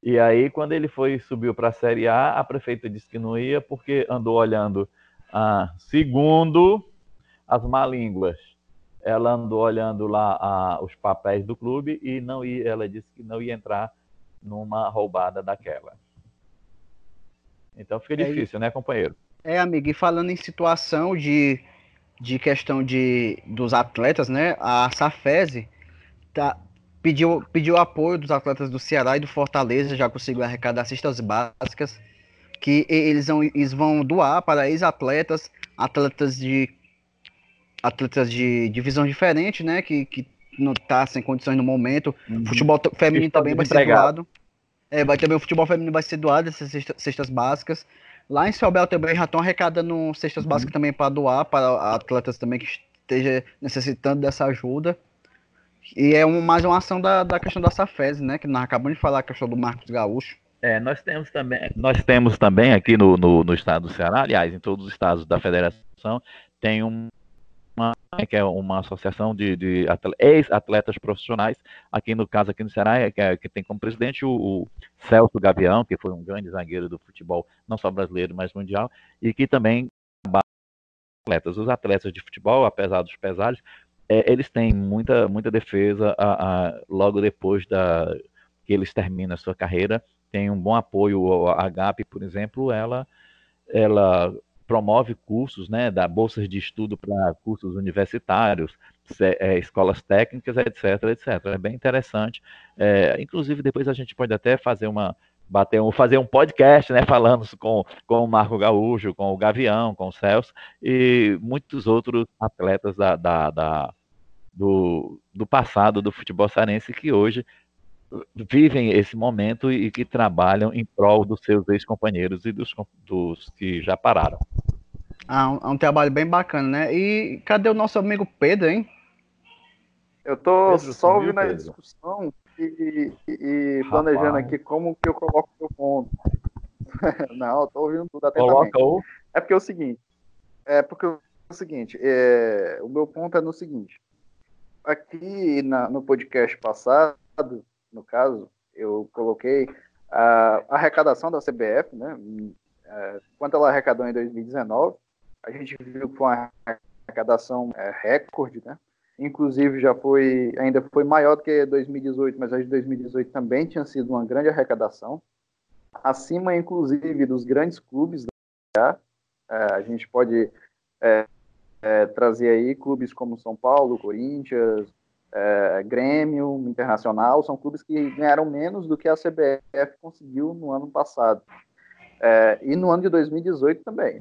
E aí, quando ele foi subiu para a Série A, a prefeita disse que não ia porque andou olhando, ah, segundo as malínguas, ela andou olhando lá ah, os papéis do clube e não ia, ela disse que não ia entrar numa roubada daquela. Então fica é difícil, né, companheiro? É, amigo, e falando em situação de, de questão de, dos atletas, né, a Safese tá, pediu, pediu apoio dos atletas do Ceará e do Fortaleza, já conseguiu arrecadar cestas básicas, que eles vão, eles vão doar para ex-atletas, atletas de atletas de divisão diferente, né, que, que não tá sem condições no momento. Uhum. Futebol feminino também vai ser doado. É, vai também o futebol feminino vai ser doado essas cestas, cestas básicas. Lá em Celbel também já estão arrecadando cestas uhum. básicas também para doar para atletas também que esteja necessitando dessa ajuda. E é um, mais uma ação da, da questão da Safes, né? Que nós acabamos de falar a questão do Marcos Gaúcho. É, nós temos também, nós temos também aqui no, no, no estado do Ceará, aliás, em todos os estados da federação, tem um, que é uma associação de, de ex-atletas profissionais, aqui no caso aqui no Ceará, é, que, é, que tem como presidente o, o, Celso Gavião, que foi um grande zagueiro do futebol, não só brasileiro, mas mundial, e que também atletas. Os atletas de futebol, apesar dos pesares, é, eles têm muita, muita defesa a, a, logo depois da, que eles terminam a sua carreira. Tem um bom apoio. A GAP, por exemplo, ela, ela promove cursos, né, dá bolsas de estudo para cursos universitários, é, escolas técnicas, etc, etc. É bem interessante. É, inclusive, depois a gente pode até fazer uma bater um, fazer um podcast, né, falando com, com o Marco Gaúcho, com o Gavião, com o Celso e muitos outros atletas da, da, da do, do passado do futebol cearense que hoje vivem esse momento e que trabalham em prol dos seus ex-companheiros e dos, dos que já pararam. Ah, um, é um trabalho bem bacana, né? E cadê o nosso amigo Pedro, hein? Eu tô Pedro, só ouvindo a discussão e, e, e planejando aqui como que eu coloco o meu ponto. Não, eu tô ouvindo tudo atentamente. Coloca o... É porque é o seguinte, é porque é o seguinte, é, o meu ponto é no seguinte, aqui na, no podcast passado, no caso, eu coloquei a arrecadação da CBF, né? É, quanto ela arrecadou em 2019, a gente viu que foi uma arrecadação é, recorde, né? Inclusive já foi, ainda foi maior do que 2018, mas a de 2018 também tinha sido uma grande arrecadação, acima inclusive dos grandes clubes da é, a gente pode é, é, trazer aí clubes como São Paulo, Corinthians, é, Grêmio, Internacional, são clubes que ganharam menos do que a CBF conseguiu no ano passado. É, e no ano de 2018 também.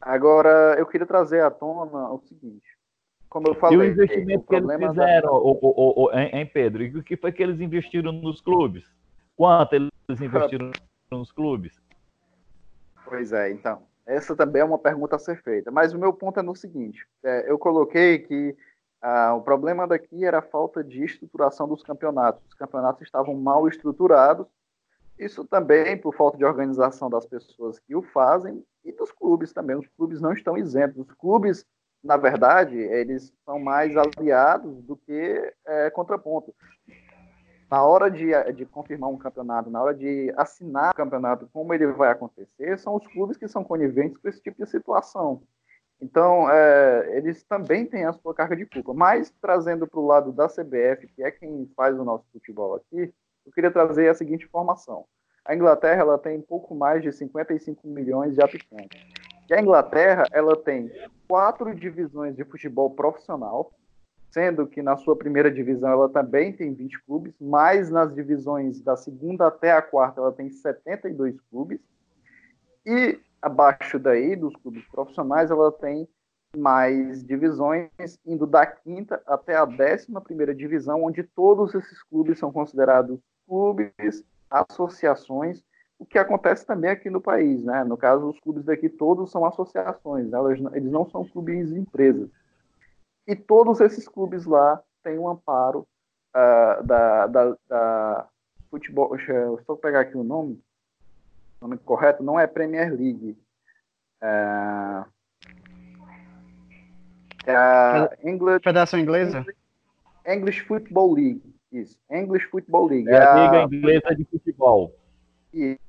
Agora, eu queria trazer à tona o seguinte. Como eu falei, e o investimento que eles fizeram, da... o, o, o, em Pedro, e o que foi que eles investiram nos clubes? Quanto eles investiram nos clubes? Pois é, então. Essa também é uma pergunta a ser feita. Mas o meu ponto é no seguinte: é, eu coloquei que ah, o problema daqui era a falta de estruturação dos campeonatos. Os campeonatos estavam mal estruturados. Isso também por falta de organização das pessoas que o fazem e dos clubes também. Os clubes não estão isentos. Os clubes, na verdade, eles são mais aliados do que é, contraponto. Na hora de, de confirmar um campeonato, na hora de assinar o campeonato, como ele vai acontecer, são os clubes que são coniventes com esse tipo de situação. Então, é, eles também têm a sua carga de culpa. Mas, trazendo para o lado da CBF, que é quem faz o nosso futebol aqui, eu queria trazer a seguinte informação. A Inglaterra ela tem pouco mais de 55 milhões de habitantes. E a Inglaterra ela tem quatro divisões de futebol profissional, sendo que na sua primeira divisão ela também tem 20 clubes, mas nas divisões da segunda até a quarta ela tem 72 clubes. E abaixo daí, dos clubes profissionais, ela tem mais divisões, indo da quinta até a décima primeira divisão, onde todos esses clubes são considerados clubes, associações, o que acontece também aqui no país, né? No caso, os clubes daqui todos são associações, né? eles não são clubes empresas. E todos esses clubes lá têm um amparo uh, da, da, da futebol. Deixa eu só pegar aqui o nome nome correto, não é Premier League. É, é a English, Federação Inglesa? English, English Football League. Isso, English Football League. É a Liga Inglesa de Futebol. Isso.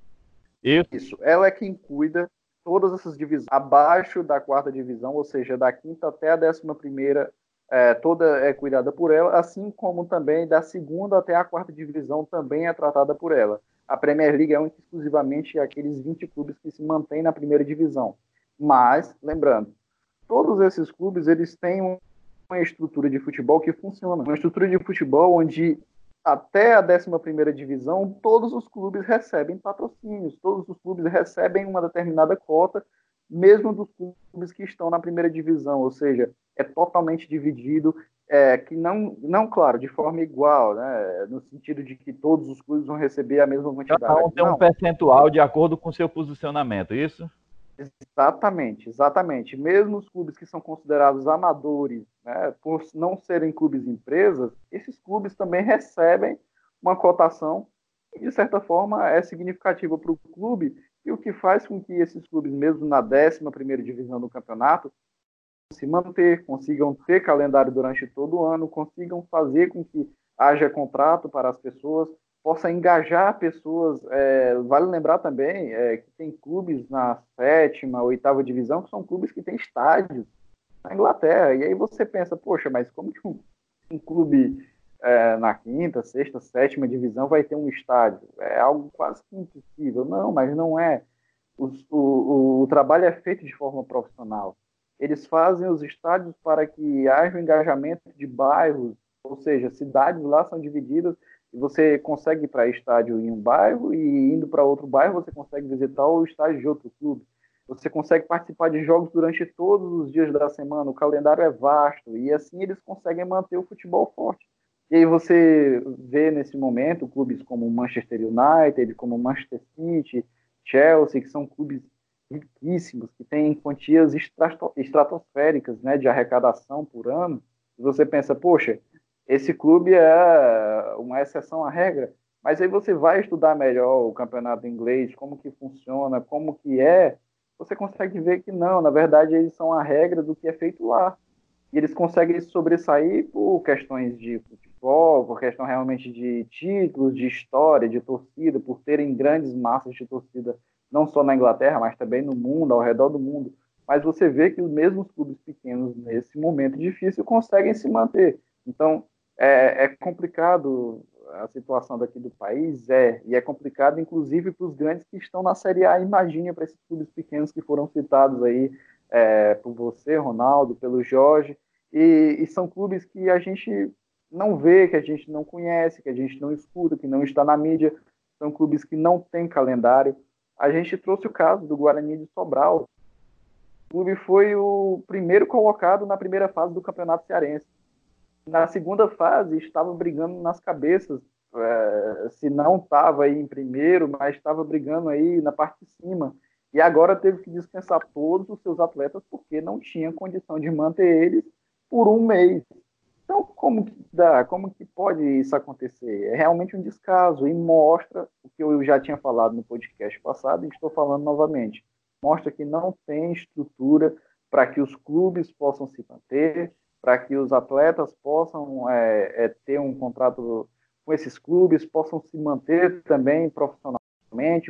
Isso. Ela é quem cuida todas essas divisões abaixo da quarta divisão, ou seja, da quinta até a décima primeira, é, toda é cuidada por ela, assim como também da segunda até a quarta divisão também é tratada por ela a Premier League é única exclusivamente aqueles 20 clubes que se mantêm na primeira divisão. Mas, lembrando, todos esses clubes eles têm uma estrutura de futebol que funciona. Uma estrutura de futebol onde até a 11ª divisão todos os clubes recebem patrocínios, todos os clubes recebem uma determinada cota, mesmo dos clubes que estão na primeira divisão, ou seja, é totalmente dividido é, que não, não, claro, de forma igual, né, no sentido de que todos os clubes vão receber a mesma quantidade. Cada um tem um percentual de acordo com seu posicionamento, é isso? Exatamente, exatamente. Mesmo os clubes que são considerados amadores, né, por não serem clubes empresas, esses clubes também recebem uma cotação que, de certa forma, é significativa para o clube e o que faz com que esses clubes, mesmo na 11 primeira divisão do campeonato, se manter, consigam ter calendário durante todo o ano, consigam fazer com que haja contrato para as pessoas, possa engajar pessoas. É, vale lembrar também é, que tem clubes na sétima, oitava divisão que são clubes que têm estádios na Inglaterra. E aí você pensa, poxa, mas como que um, um clube é, na quinta, sexta, sétima divisão vai ter um estádio? É algo quase que impossível. Não, mas não é. O, o, o trabalho é feito de forma profissional eles fazem os estádios para que haja um engajamento de bairros, ou seja, cidades lá são divididas e você consegue ir para estádio em um bairro e indo para outro bairro você consegue visitar o estádio de outro clube. Você consegue participar de jogos durante todos os dias da semana, o calendário é vasto e assim eles conseguem manter o futebol forte. E aí você vê nesse momento clubes como Manchester United, como Manchester City, Chelsea, que são clubes riquíssimos, que têm quantias estratosféricas né, de arrecadação por ano, e você pensa, poxa, esse clube é uma exceção à regra, mas aí você vai estudar melhor o campeonato inglês, como que funciona, como que é, você consegue ver que não, na verdade eles são a regra do que é feito lá. E eles conseguem sobressair por questões de futebol, por questão realmente de títulos, de história, de torcida, por terem grandes massas de torcida, não só na Inglaterra, mas também no mundo, ao redor do mundo. Mas você vê que os mesmos clubes pequenos, nesse momento difícil, conseguem se manter. Então, é, é complicado a situação daqui do país, é, e é complicado, inclusive, para os grandes que estão na Série A. Imagine para esses clubes pequenos que foram citados aí é, por você, Ronaldo, pelo Jorge, e, e, são clubes que a gente não vê, que a gente não conhece, que a gente não escuta, que não está na mídia, são clubes que não têm calendário. A gente trouxe o caso do Guarani de Sobral. O clube foi o primeiro colocado na primeira fase do Campeonato Cearense. Na segunda fase, estava brigando nas cabeças, é, se não estava em primeiro, mas estava brigando aí na parte de cima e agora teve que dispensar todos os seus atletas porque não tinha condição de manter eles por um mês. Então, como que dá? Como que pode isso acontecer? É realmente um descaso e mostra o que eu já tinha falado no podcast passado e estou falando novamente. Mostra que não tem estrutura para que os clubes possam se manter, para que os atletas possam é, é, ter um contrato com esses clubes, possam se manter também profissionalmente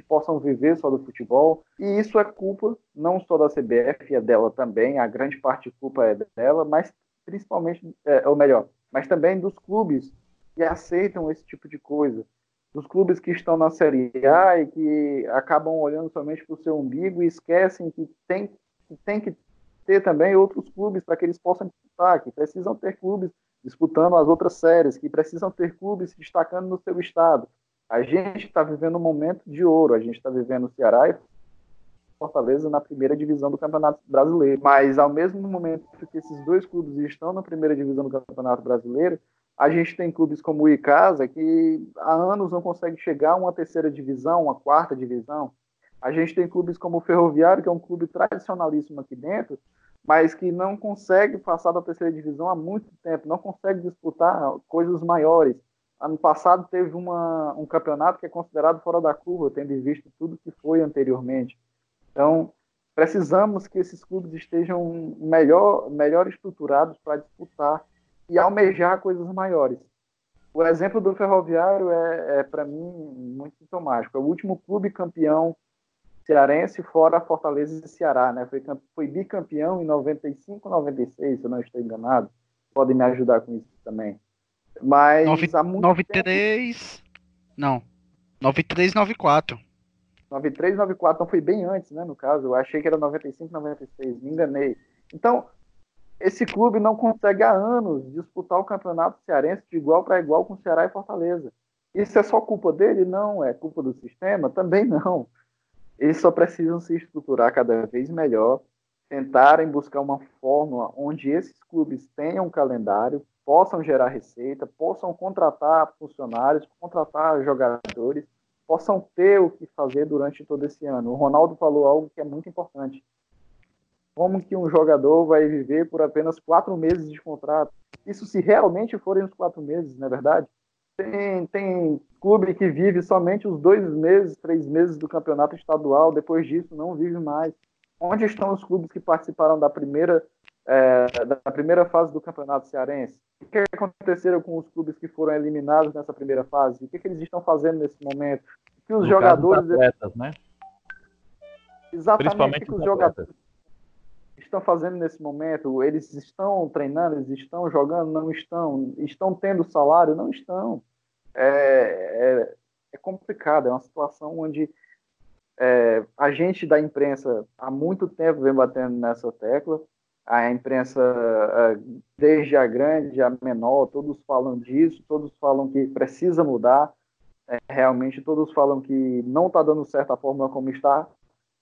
possam viver só do futebol. E isso é culpa não só da CBF, é dela também, a grande parte de culpa é dela, mas principalmente, é, ou melhor, mas também dos clubes que aceitam esse tipo de coisa. Dos clubes que estão na Série A e que acabam olhando somente para o seu umbigo e esquecem que tem, que tem que ter também outros clubes para que eles possam disputar, que precisam ter clubes disputando as outras séries, que precisam ter clubes se destacando no seu estado. A gente está vivendo um momento de ouro, a gente está vivendo o Ceará e Fortaleza na primeira divisão do Campeonato Brasileiro. Mas ao mesmo momento que esses dois clubes estão na primeira divisão do Campeonato Brasileiro, a gente tem clubes como o Icasa que há anos não consegue chegar a uma terceira divisão, uma quarta divisão. A gente tem clubes como o Ferroviário, que é um clube tradicionalíssimo aqui dentro, mas que não consegue passar da terceira divisão há muito tempo, não consegue disputar coisas maiores. Ano passado teve uma, um campeonato que é considerado fora da curva, tendo em vista tudo que foi anteriormente. Então, precisamos que esses clubes estejam melhor, melhor estruturados para disputar e almejar coisas maiores. O exemplo do Ferroviário é, é para mim, muito sintomático. É o último clube campeão cearense fora Fortaleza e Ceará, né? Foi, foi bicampeão em 95, 96, se eu não estou enganado. Podem me ajudar com isso também. Mas 9, há muito 93. Tempo... Não. 93, 94. 93, 94, então foi bem antes, né? No caso, eu achei que era 95, 96, me enganei. Então, esse clube não consegue há anos disputar o campeonato cearense de igual para igual com Ceará e Fortaleza. Isso é só culpa dele? Não. É culpa do sistema? Também não. Eles só precisam se estruturar cada vez melhor, tentarem buscar uma fórmula onde esses clubes tenham um calendário, possam gerar receita, possam contratar funcionários, contratar jogadores, possam ter o que fazer durante todo esse ano. O Ronaldo falou algo que é muito importante. Como que um jogador vai viver por apenas quatro meses de contrato? Isso se realmente forem os quatro meses, não é verdade? Tem, tem clube que vive somente os dois meses, três meses do campeonato estadual, depois disso não vive mais. Onde estão os clubes que participaram da primeira é, da primeira fase do Campeonato Cearense. O que aconteceu com os clubes que foram eliminados nessa primeira fase? O que, que eles estão fazendo nesse momento? O que os no jogadores. Atletas, né? Exatamente o que os jogadores estão fazendo nesse momento? Eles estão treinando, eles estão jogando? Não estão. Estão tendo salário? Não estão. É, é, é complicado, é uma situação onde é, a gente da imprensa há muito tempo vem batendo nessa tecla a imprensa, desde a grande a menor, todos falam disso, todos falam que precisa mudar, é, realmente todos falam que não está dando certo a fórmula como está,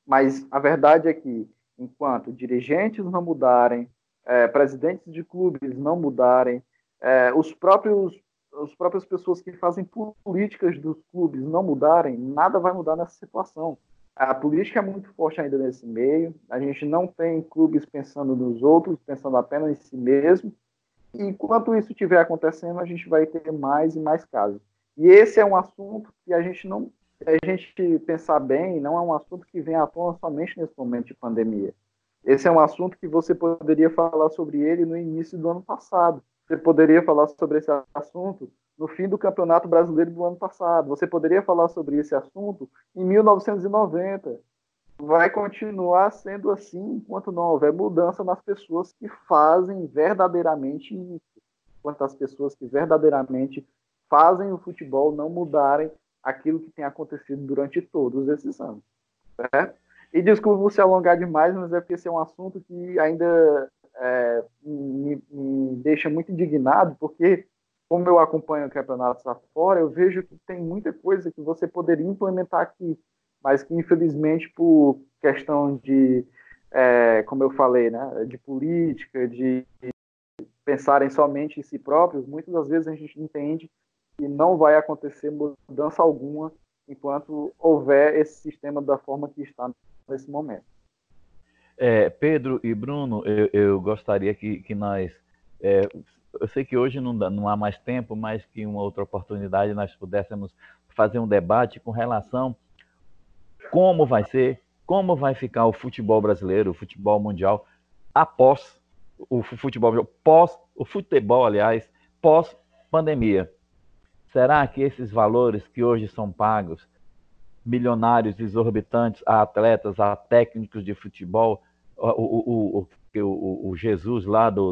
mas a verdade é que enquanto dirigentes não mudarem, é, presidentes de clubes não mudarem, é, os próprios as próprias pessoas que fazem políticas dos clubes não mudarem, nada vai mudar nessa situação. A política é muito forte ainda nesse meio. A gente não tem clubes pensando nos outros, pensando apenas em si mesmo. E enquanto isso estiver acontecendo, a gente vai ter mais e mais casos. E esse é um assunto que a gente não, a gente pensar bem, não é um assunto que vem à tona somente nesse momento de pandemia. Esse é um assunto que você poderia falar sobre ele no início do ano passado. Você poderia falar sobre esse assunto no fim do Campeonato Brasileiro do ano passado. Você poderia falar sobre esse assunto em 1990. Vai continuar sendo assim enquanto não houver mudança nas pessoas que fazem verdadeiramente isso. Enquanto as pessoas que verdadeiramente fazem o futebol não mudarem aquilo que tem acontecido durante todos esses anos. Certo? E desculpa se alongar demais, mas é porque esse é um assunto que ainda é, me, me, deixa muito indignado, porque como eu acompanho o campeonato lá fora, eu vejo que tem muita coisa que você poderia implementar aqui, mas que infelizmente por questão de, é, como eu falei, né, de política, de pensarem somente em si próprios, muitas das vezes a gente entende que não vai acontecer mudança alguma enquanto houver esse sistema da forma que está nesse momento. É, Pedro e Bruno, eu, eu gostaria que, que nós. É, eu sei que hoje não, dá, não há mais tempo, mas que uma outra oportunidade nós pudéssemos fazer um debate com relação como vai ser, como vai ficar o futebol brasileiro, o futebol mundial após o futebol, pós o futebol, aliás, pós pandemia. Será que esses valores que hoje são pagos, milionários exorbitantes a atletas, a técnicos de futebol, o, o, o, o, o Jesus lá do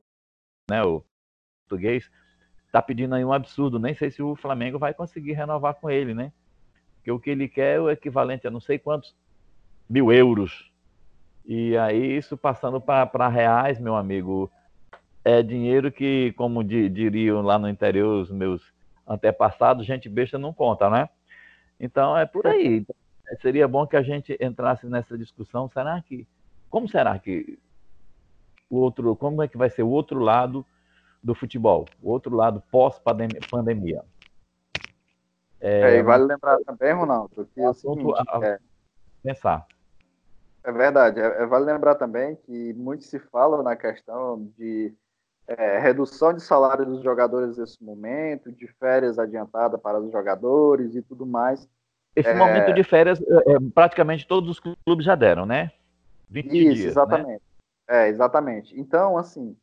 né, o português, está pedindo aí um absurdo. Nem sei se o Flamengo vai conseguir renovar com ele, né? Porque o que ele quer é o equivalente a não sei quantos mil euros. E aí, isso passando para reais, meu amigo, é dinheiro que, como diriam lá no interior os meus antepassado, gente besta não conta, né? Então é por aí. Seria bom que a gente entrasse nessa discussão. Será que. Como será que o outro. Como é que vai ser o outro lado do futebol? O outro lado pós-pandemia? É, é, e vale lembrar também, Ronaldo, que é o seguinte, a, é, pensar. É verdade. É, é, vale lembrar também que muito se fala na questão de é, redução de salário dos jogadores nesse momento, de férias adiantada para os jogadores e tudo mais. Esse é... momento de férias, é, é praticamente todos os clubes já deram, né? 20 Isso, dias, exatamente. Né? É, exatamente. Então, assim,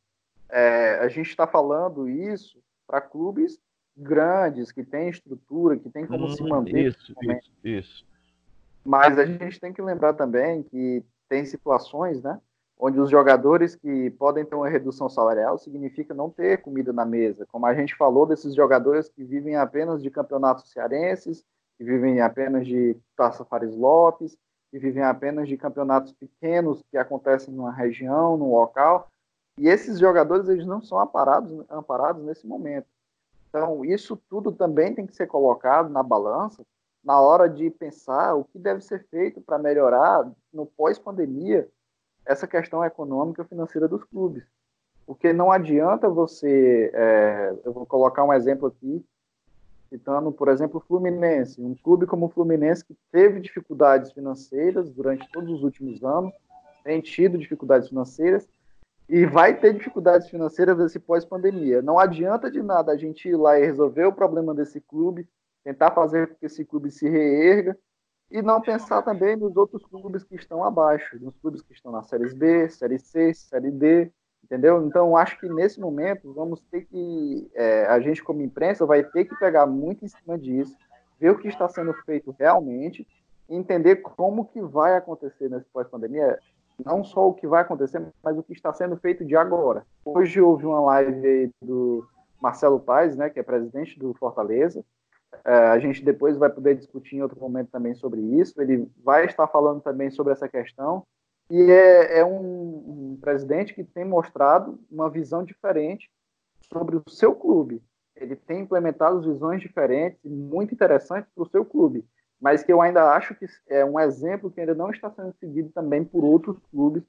é, a gente está falando isso para clubes grandes, que têm estrutura, que têm como hum, se manter. Isso, isso, isso. Mas a gente tem que lembrar também que tem situações, né? onde os jogadores que podem ter uma redução salarial significa não ter comida na mesa. Como a gente falou desses jogadores que vivem apenas de campeonatos cearenses, que vivem apenas de Taça Fares Lopes, que vivem apenas de campeonatos pequenos que acontecem numa região, num local. E esses jogadores eles não são amparados, amparados nesse momento. Então, isso tudo também tem que ser colocado na balança na hora de pensar o que deve ser feito para melhorar no pós-pandemia essa questão econômica financeira dos clubes. Porque não adianta você. É, eu vou colocar um exemplo aqui, citando, por exemplo, o Fluminense. Um clube como o Fluminense que teve dificuldades financeiras durante todos os últimos anos, tem tido dificuldades financeiras e vai ter dificuldades financeiras nesse pós-pandemia. Não adianta de nada a gente ir lá e resolver o problema desse clube, tentar fazer com que esse clube se reerga e não pensar também nos outros clubes que estão abaixo, nos clubes que estão na Série B, Série C, Série D, entendeu? Então, acho que nesse momento vamos ter que, é, a gente como imprensa vai ter que pegar muito em cima disso, ver o que está sendo feito realmente, entender como que vai acontecer nesse pós-pandemia, não só o que vai acontecer, mas o que está sendo feito de agora. Hoje houve uma live do Marcelo Paes, né, que é presidente do Fortaleza, é, a gente depois vai poder discutir em outro momento também sobre isso. Ele vai estar falando também sobre essa questão. E é, é um, um, presidente que tem mostrado uma visão diferente sobre o seu clube. Ele tem implementado visões diferentes muito interessantes para o seu clube, mas que eu ainda acho que é um exemplo que ainda não está sendo seguido também por outros clubes.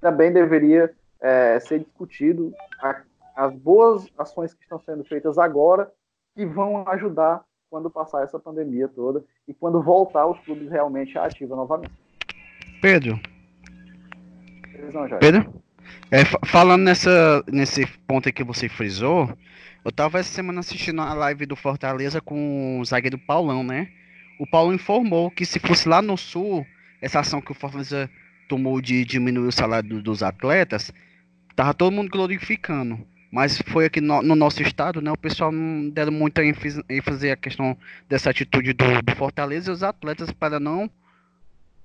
Também deveria é, ser discutido a, as boas ações que estão sendo feitas agora que vão ajudar quando passar essa pandemia toda e quando voltar os clubes realmente à ativa novamente. Pedro. Pedro? É, falando nessa, nesse ponto que você frisou, eu tava essa semana assistindo a live do Fortaleza com o zagueiro Paulão, né? O Paulo informou que se fosse lá no Sul, essa ação que o Fortaleza tomou de diminuir o salário dos atletas, tava todo mundo glorificando. mas foi aqui no, no, nosso estado, né? O pessoal não deram muita ênfase, ênfase à questão dessa atitude do, do, Fortaleza e os atletas para não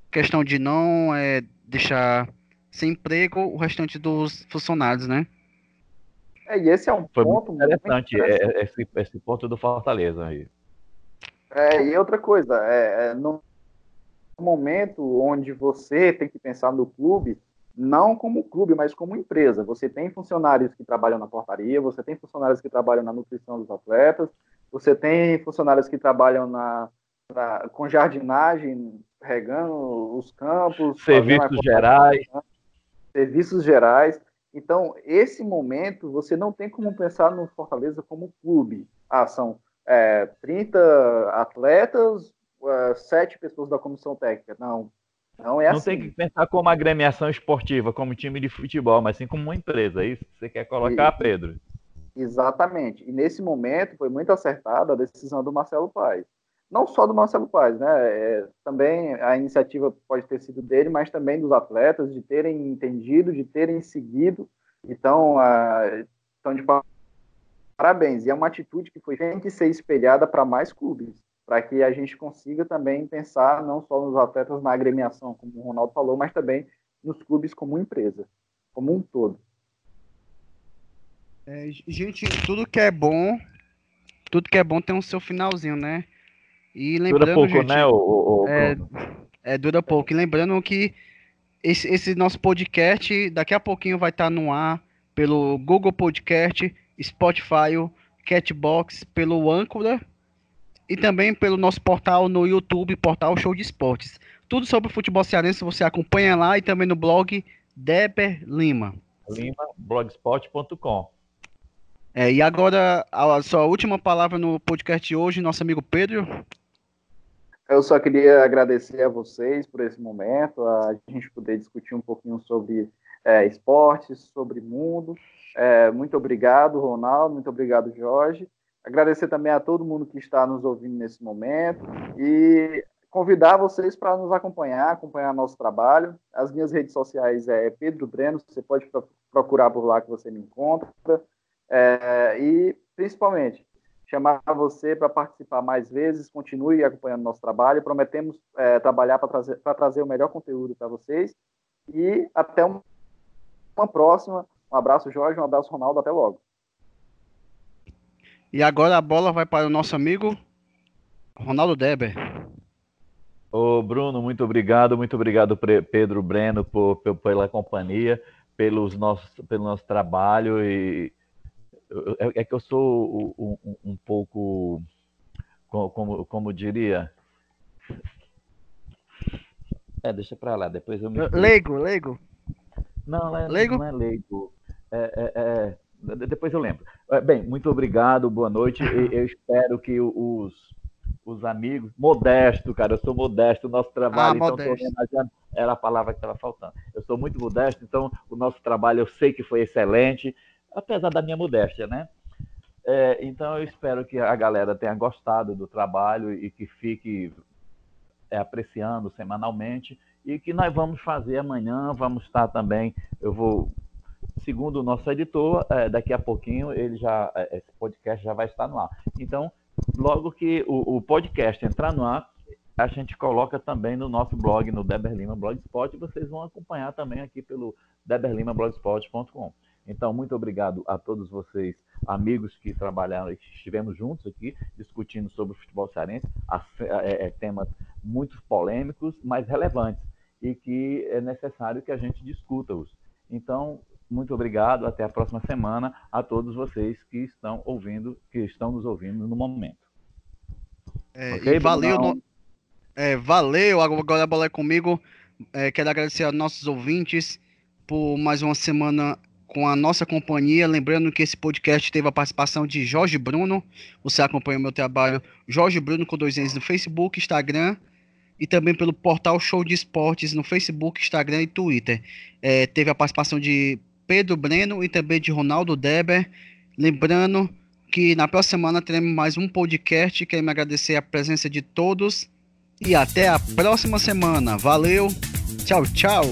questão de não é, deixar sem emprego o restante dos funcionários, né? É, e esse é um foi ponto interessante, interessante. É, esse, esse ponto do Fortaleza aí. É, e outra coisa, é, é, no momento onde você tem que pensar no clube, não como clube, mas como empresa. Você tem funcionários que trabalham na portaria, você tem funcionários que trabalham na nutrição dos atletas, você tem funcionários que trabalham na, na com jardinagem, regando os campos, serviços gerais, serviços gerais. Então, esse momento, você não tem como pensar no Fortaleza como clube. Ah, são é, 30 atletas, é, 7 pessoas da comissão técnica. Não, não é não assim. tem que pensar como agremiação esportiva, como time de futebol, mas sim como uma empresa. É isso que você quer colocar, e, Pedro? Exatamente. E nesse momento foi muito acertada a decisão do Marcelo Paes. Não só do Marcelo Paes, né? É, também a iniciativa pode ter sido dele, mas também dos atletas, de terem entendido, de terem seguido. Então, a, então de parabéns. E é uma atitude que foi, tem que ser espelhada para mais clubes para que a gente consiga também pensar não só nos atletas na agremiação, como o Ronaldo falou, mas também nos clubes como empresa, como um todo. É, gente, tudo que é bom, tudo que é bom tem um seu finalzinho, né? E lembrando, dura pouco, gente, né? O, o, é, é, dura pouco. E lembrando que esse, esse, nosso podcast daqui a pouquinho vai estar no ar pelo Google Podcast, Spotify, Catbox, pelo Anchor e também pelo nosso portal no YouTube, portal Show de Esportes. Tudo sobre o futebol cearense você acompanha lá e também no blog Deber Lima. Lima, blogspot.com. É, e agora, a sua última palavra no podcast de hoje, nosso amigo Pedro. Eu só queria agradecer a vocês por esse momento, a gente poder discutir um pouquinho sobre é, esportes, sobre mundo. É, muito obrigado, Ronaldo, muito obrigado, Jorge. Agradecer também a todo mundo que está nos ouvindo nesse momento e convidar vocês para nos acompanhar, acompanhar nosso trabalho. As minhas redes sociais é Pedro Breno, você pode procurar por lá que você me encontra. É, e, principalmente, chamar você para participar mais vezes, continue acompanhando nosso trabalho. Prometemos é, trabalhar para trazer, trazer o melhor conteúdo para vocês. E até uma próxima. Um abraço, Jorge, um abraço, Ronaldo. Até logo. E agora a bola vai para o nosso amigo Ronaldo Deber. Ô Bruno, muito obrigado, muito obrigado Pedro Breno por, por, pela companhia, pelos nossos, pelo nosso trabalho e é, é que eu sou um, um, um pouco, como, como diria, é, deixa para lá, depois eu me. Leigo, leigo. Não, é, leigo? não é leigo. É, é, é, depois eu lembro. É, bem, muito obrigado, boa noite. Eu espero que os, os amigos. Modesto, cara, eu sou modesto, o nosso trabalho, ah, então era a palavra que estava faltando. Eu sou muito modesto, então o nosso trabalho eu sei que foi excelente, apesar da minha modéstia, né? É, então eu espero que a galera tenha gostado do trabalho e que fique é, apreciando semanalmente e que nós vamos fazer amanhã, vamos estar também, eu vou segundo o nosso editor, é, daqui a pouquinho ele já é, esse podcast já vai estar no ar. Então, logo que o, o, podcast entrar no ar, a gente coloca também no nosso blog, no Deber Lima Blogspot, e vocês vão acompanhar também aqui pelo deberlimablogspot.com. Então, muito obrigado a todos vocês, amigos que trabalharam e que estivemos juntos aqui discutindo sobre o futebol cearense, é, é, temas muito polêmicos, mas relevantes e que é necessário que a gente discuta-os. Então, muito obrigado. Até a próxima semana a todos vocês que estão ouvindo, que estão nos ouvindo no momento. É, okay, valeu, no... é, valeu. Agora a bola é comigo. É, quero agradecer aos nossos ouvintes por mais uma semana com a nossa companhia. Lembrando que esse podcast teve a participação de Jorge Bruno. Você acompanha o meu trabalho, Jorge Bruno com dois N's no Facebook, Instagram e também pelo portal Show de Esportes no Facebook, Instagram e Twitter. É, teve a participação de Pedro Breno e também de Ronaldo Deber. Lembrando que na próxima semana teremos mais um podcast. Queremos agradecer a presença de todos e até a próxima semana. Valeu, tchau, tchau.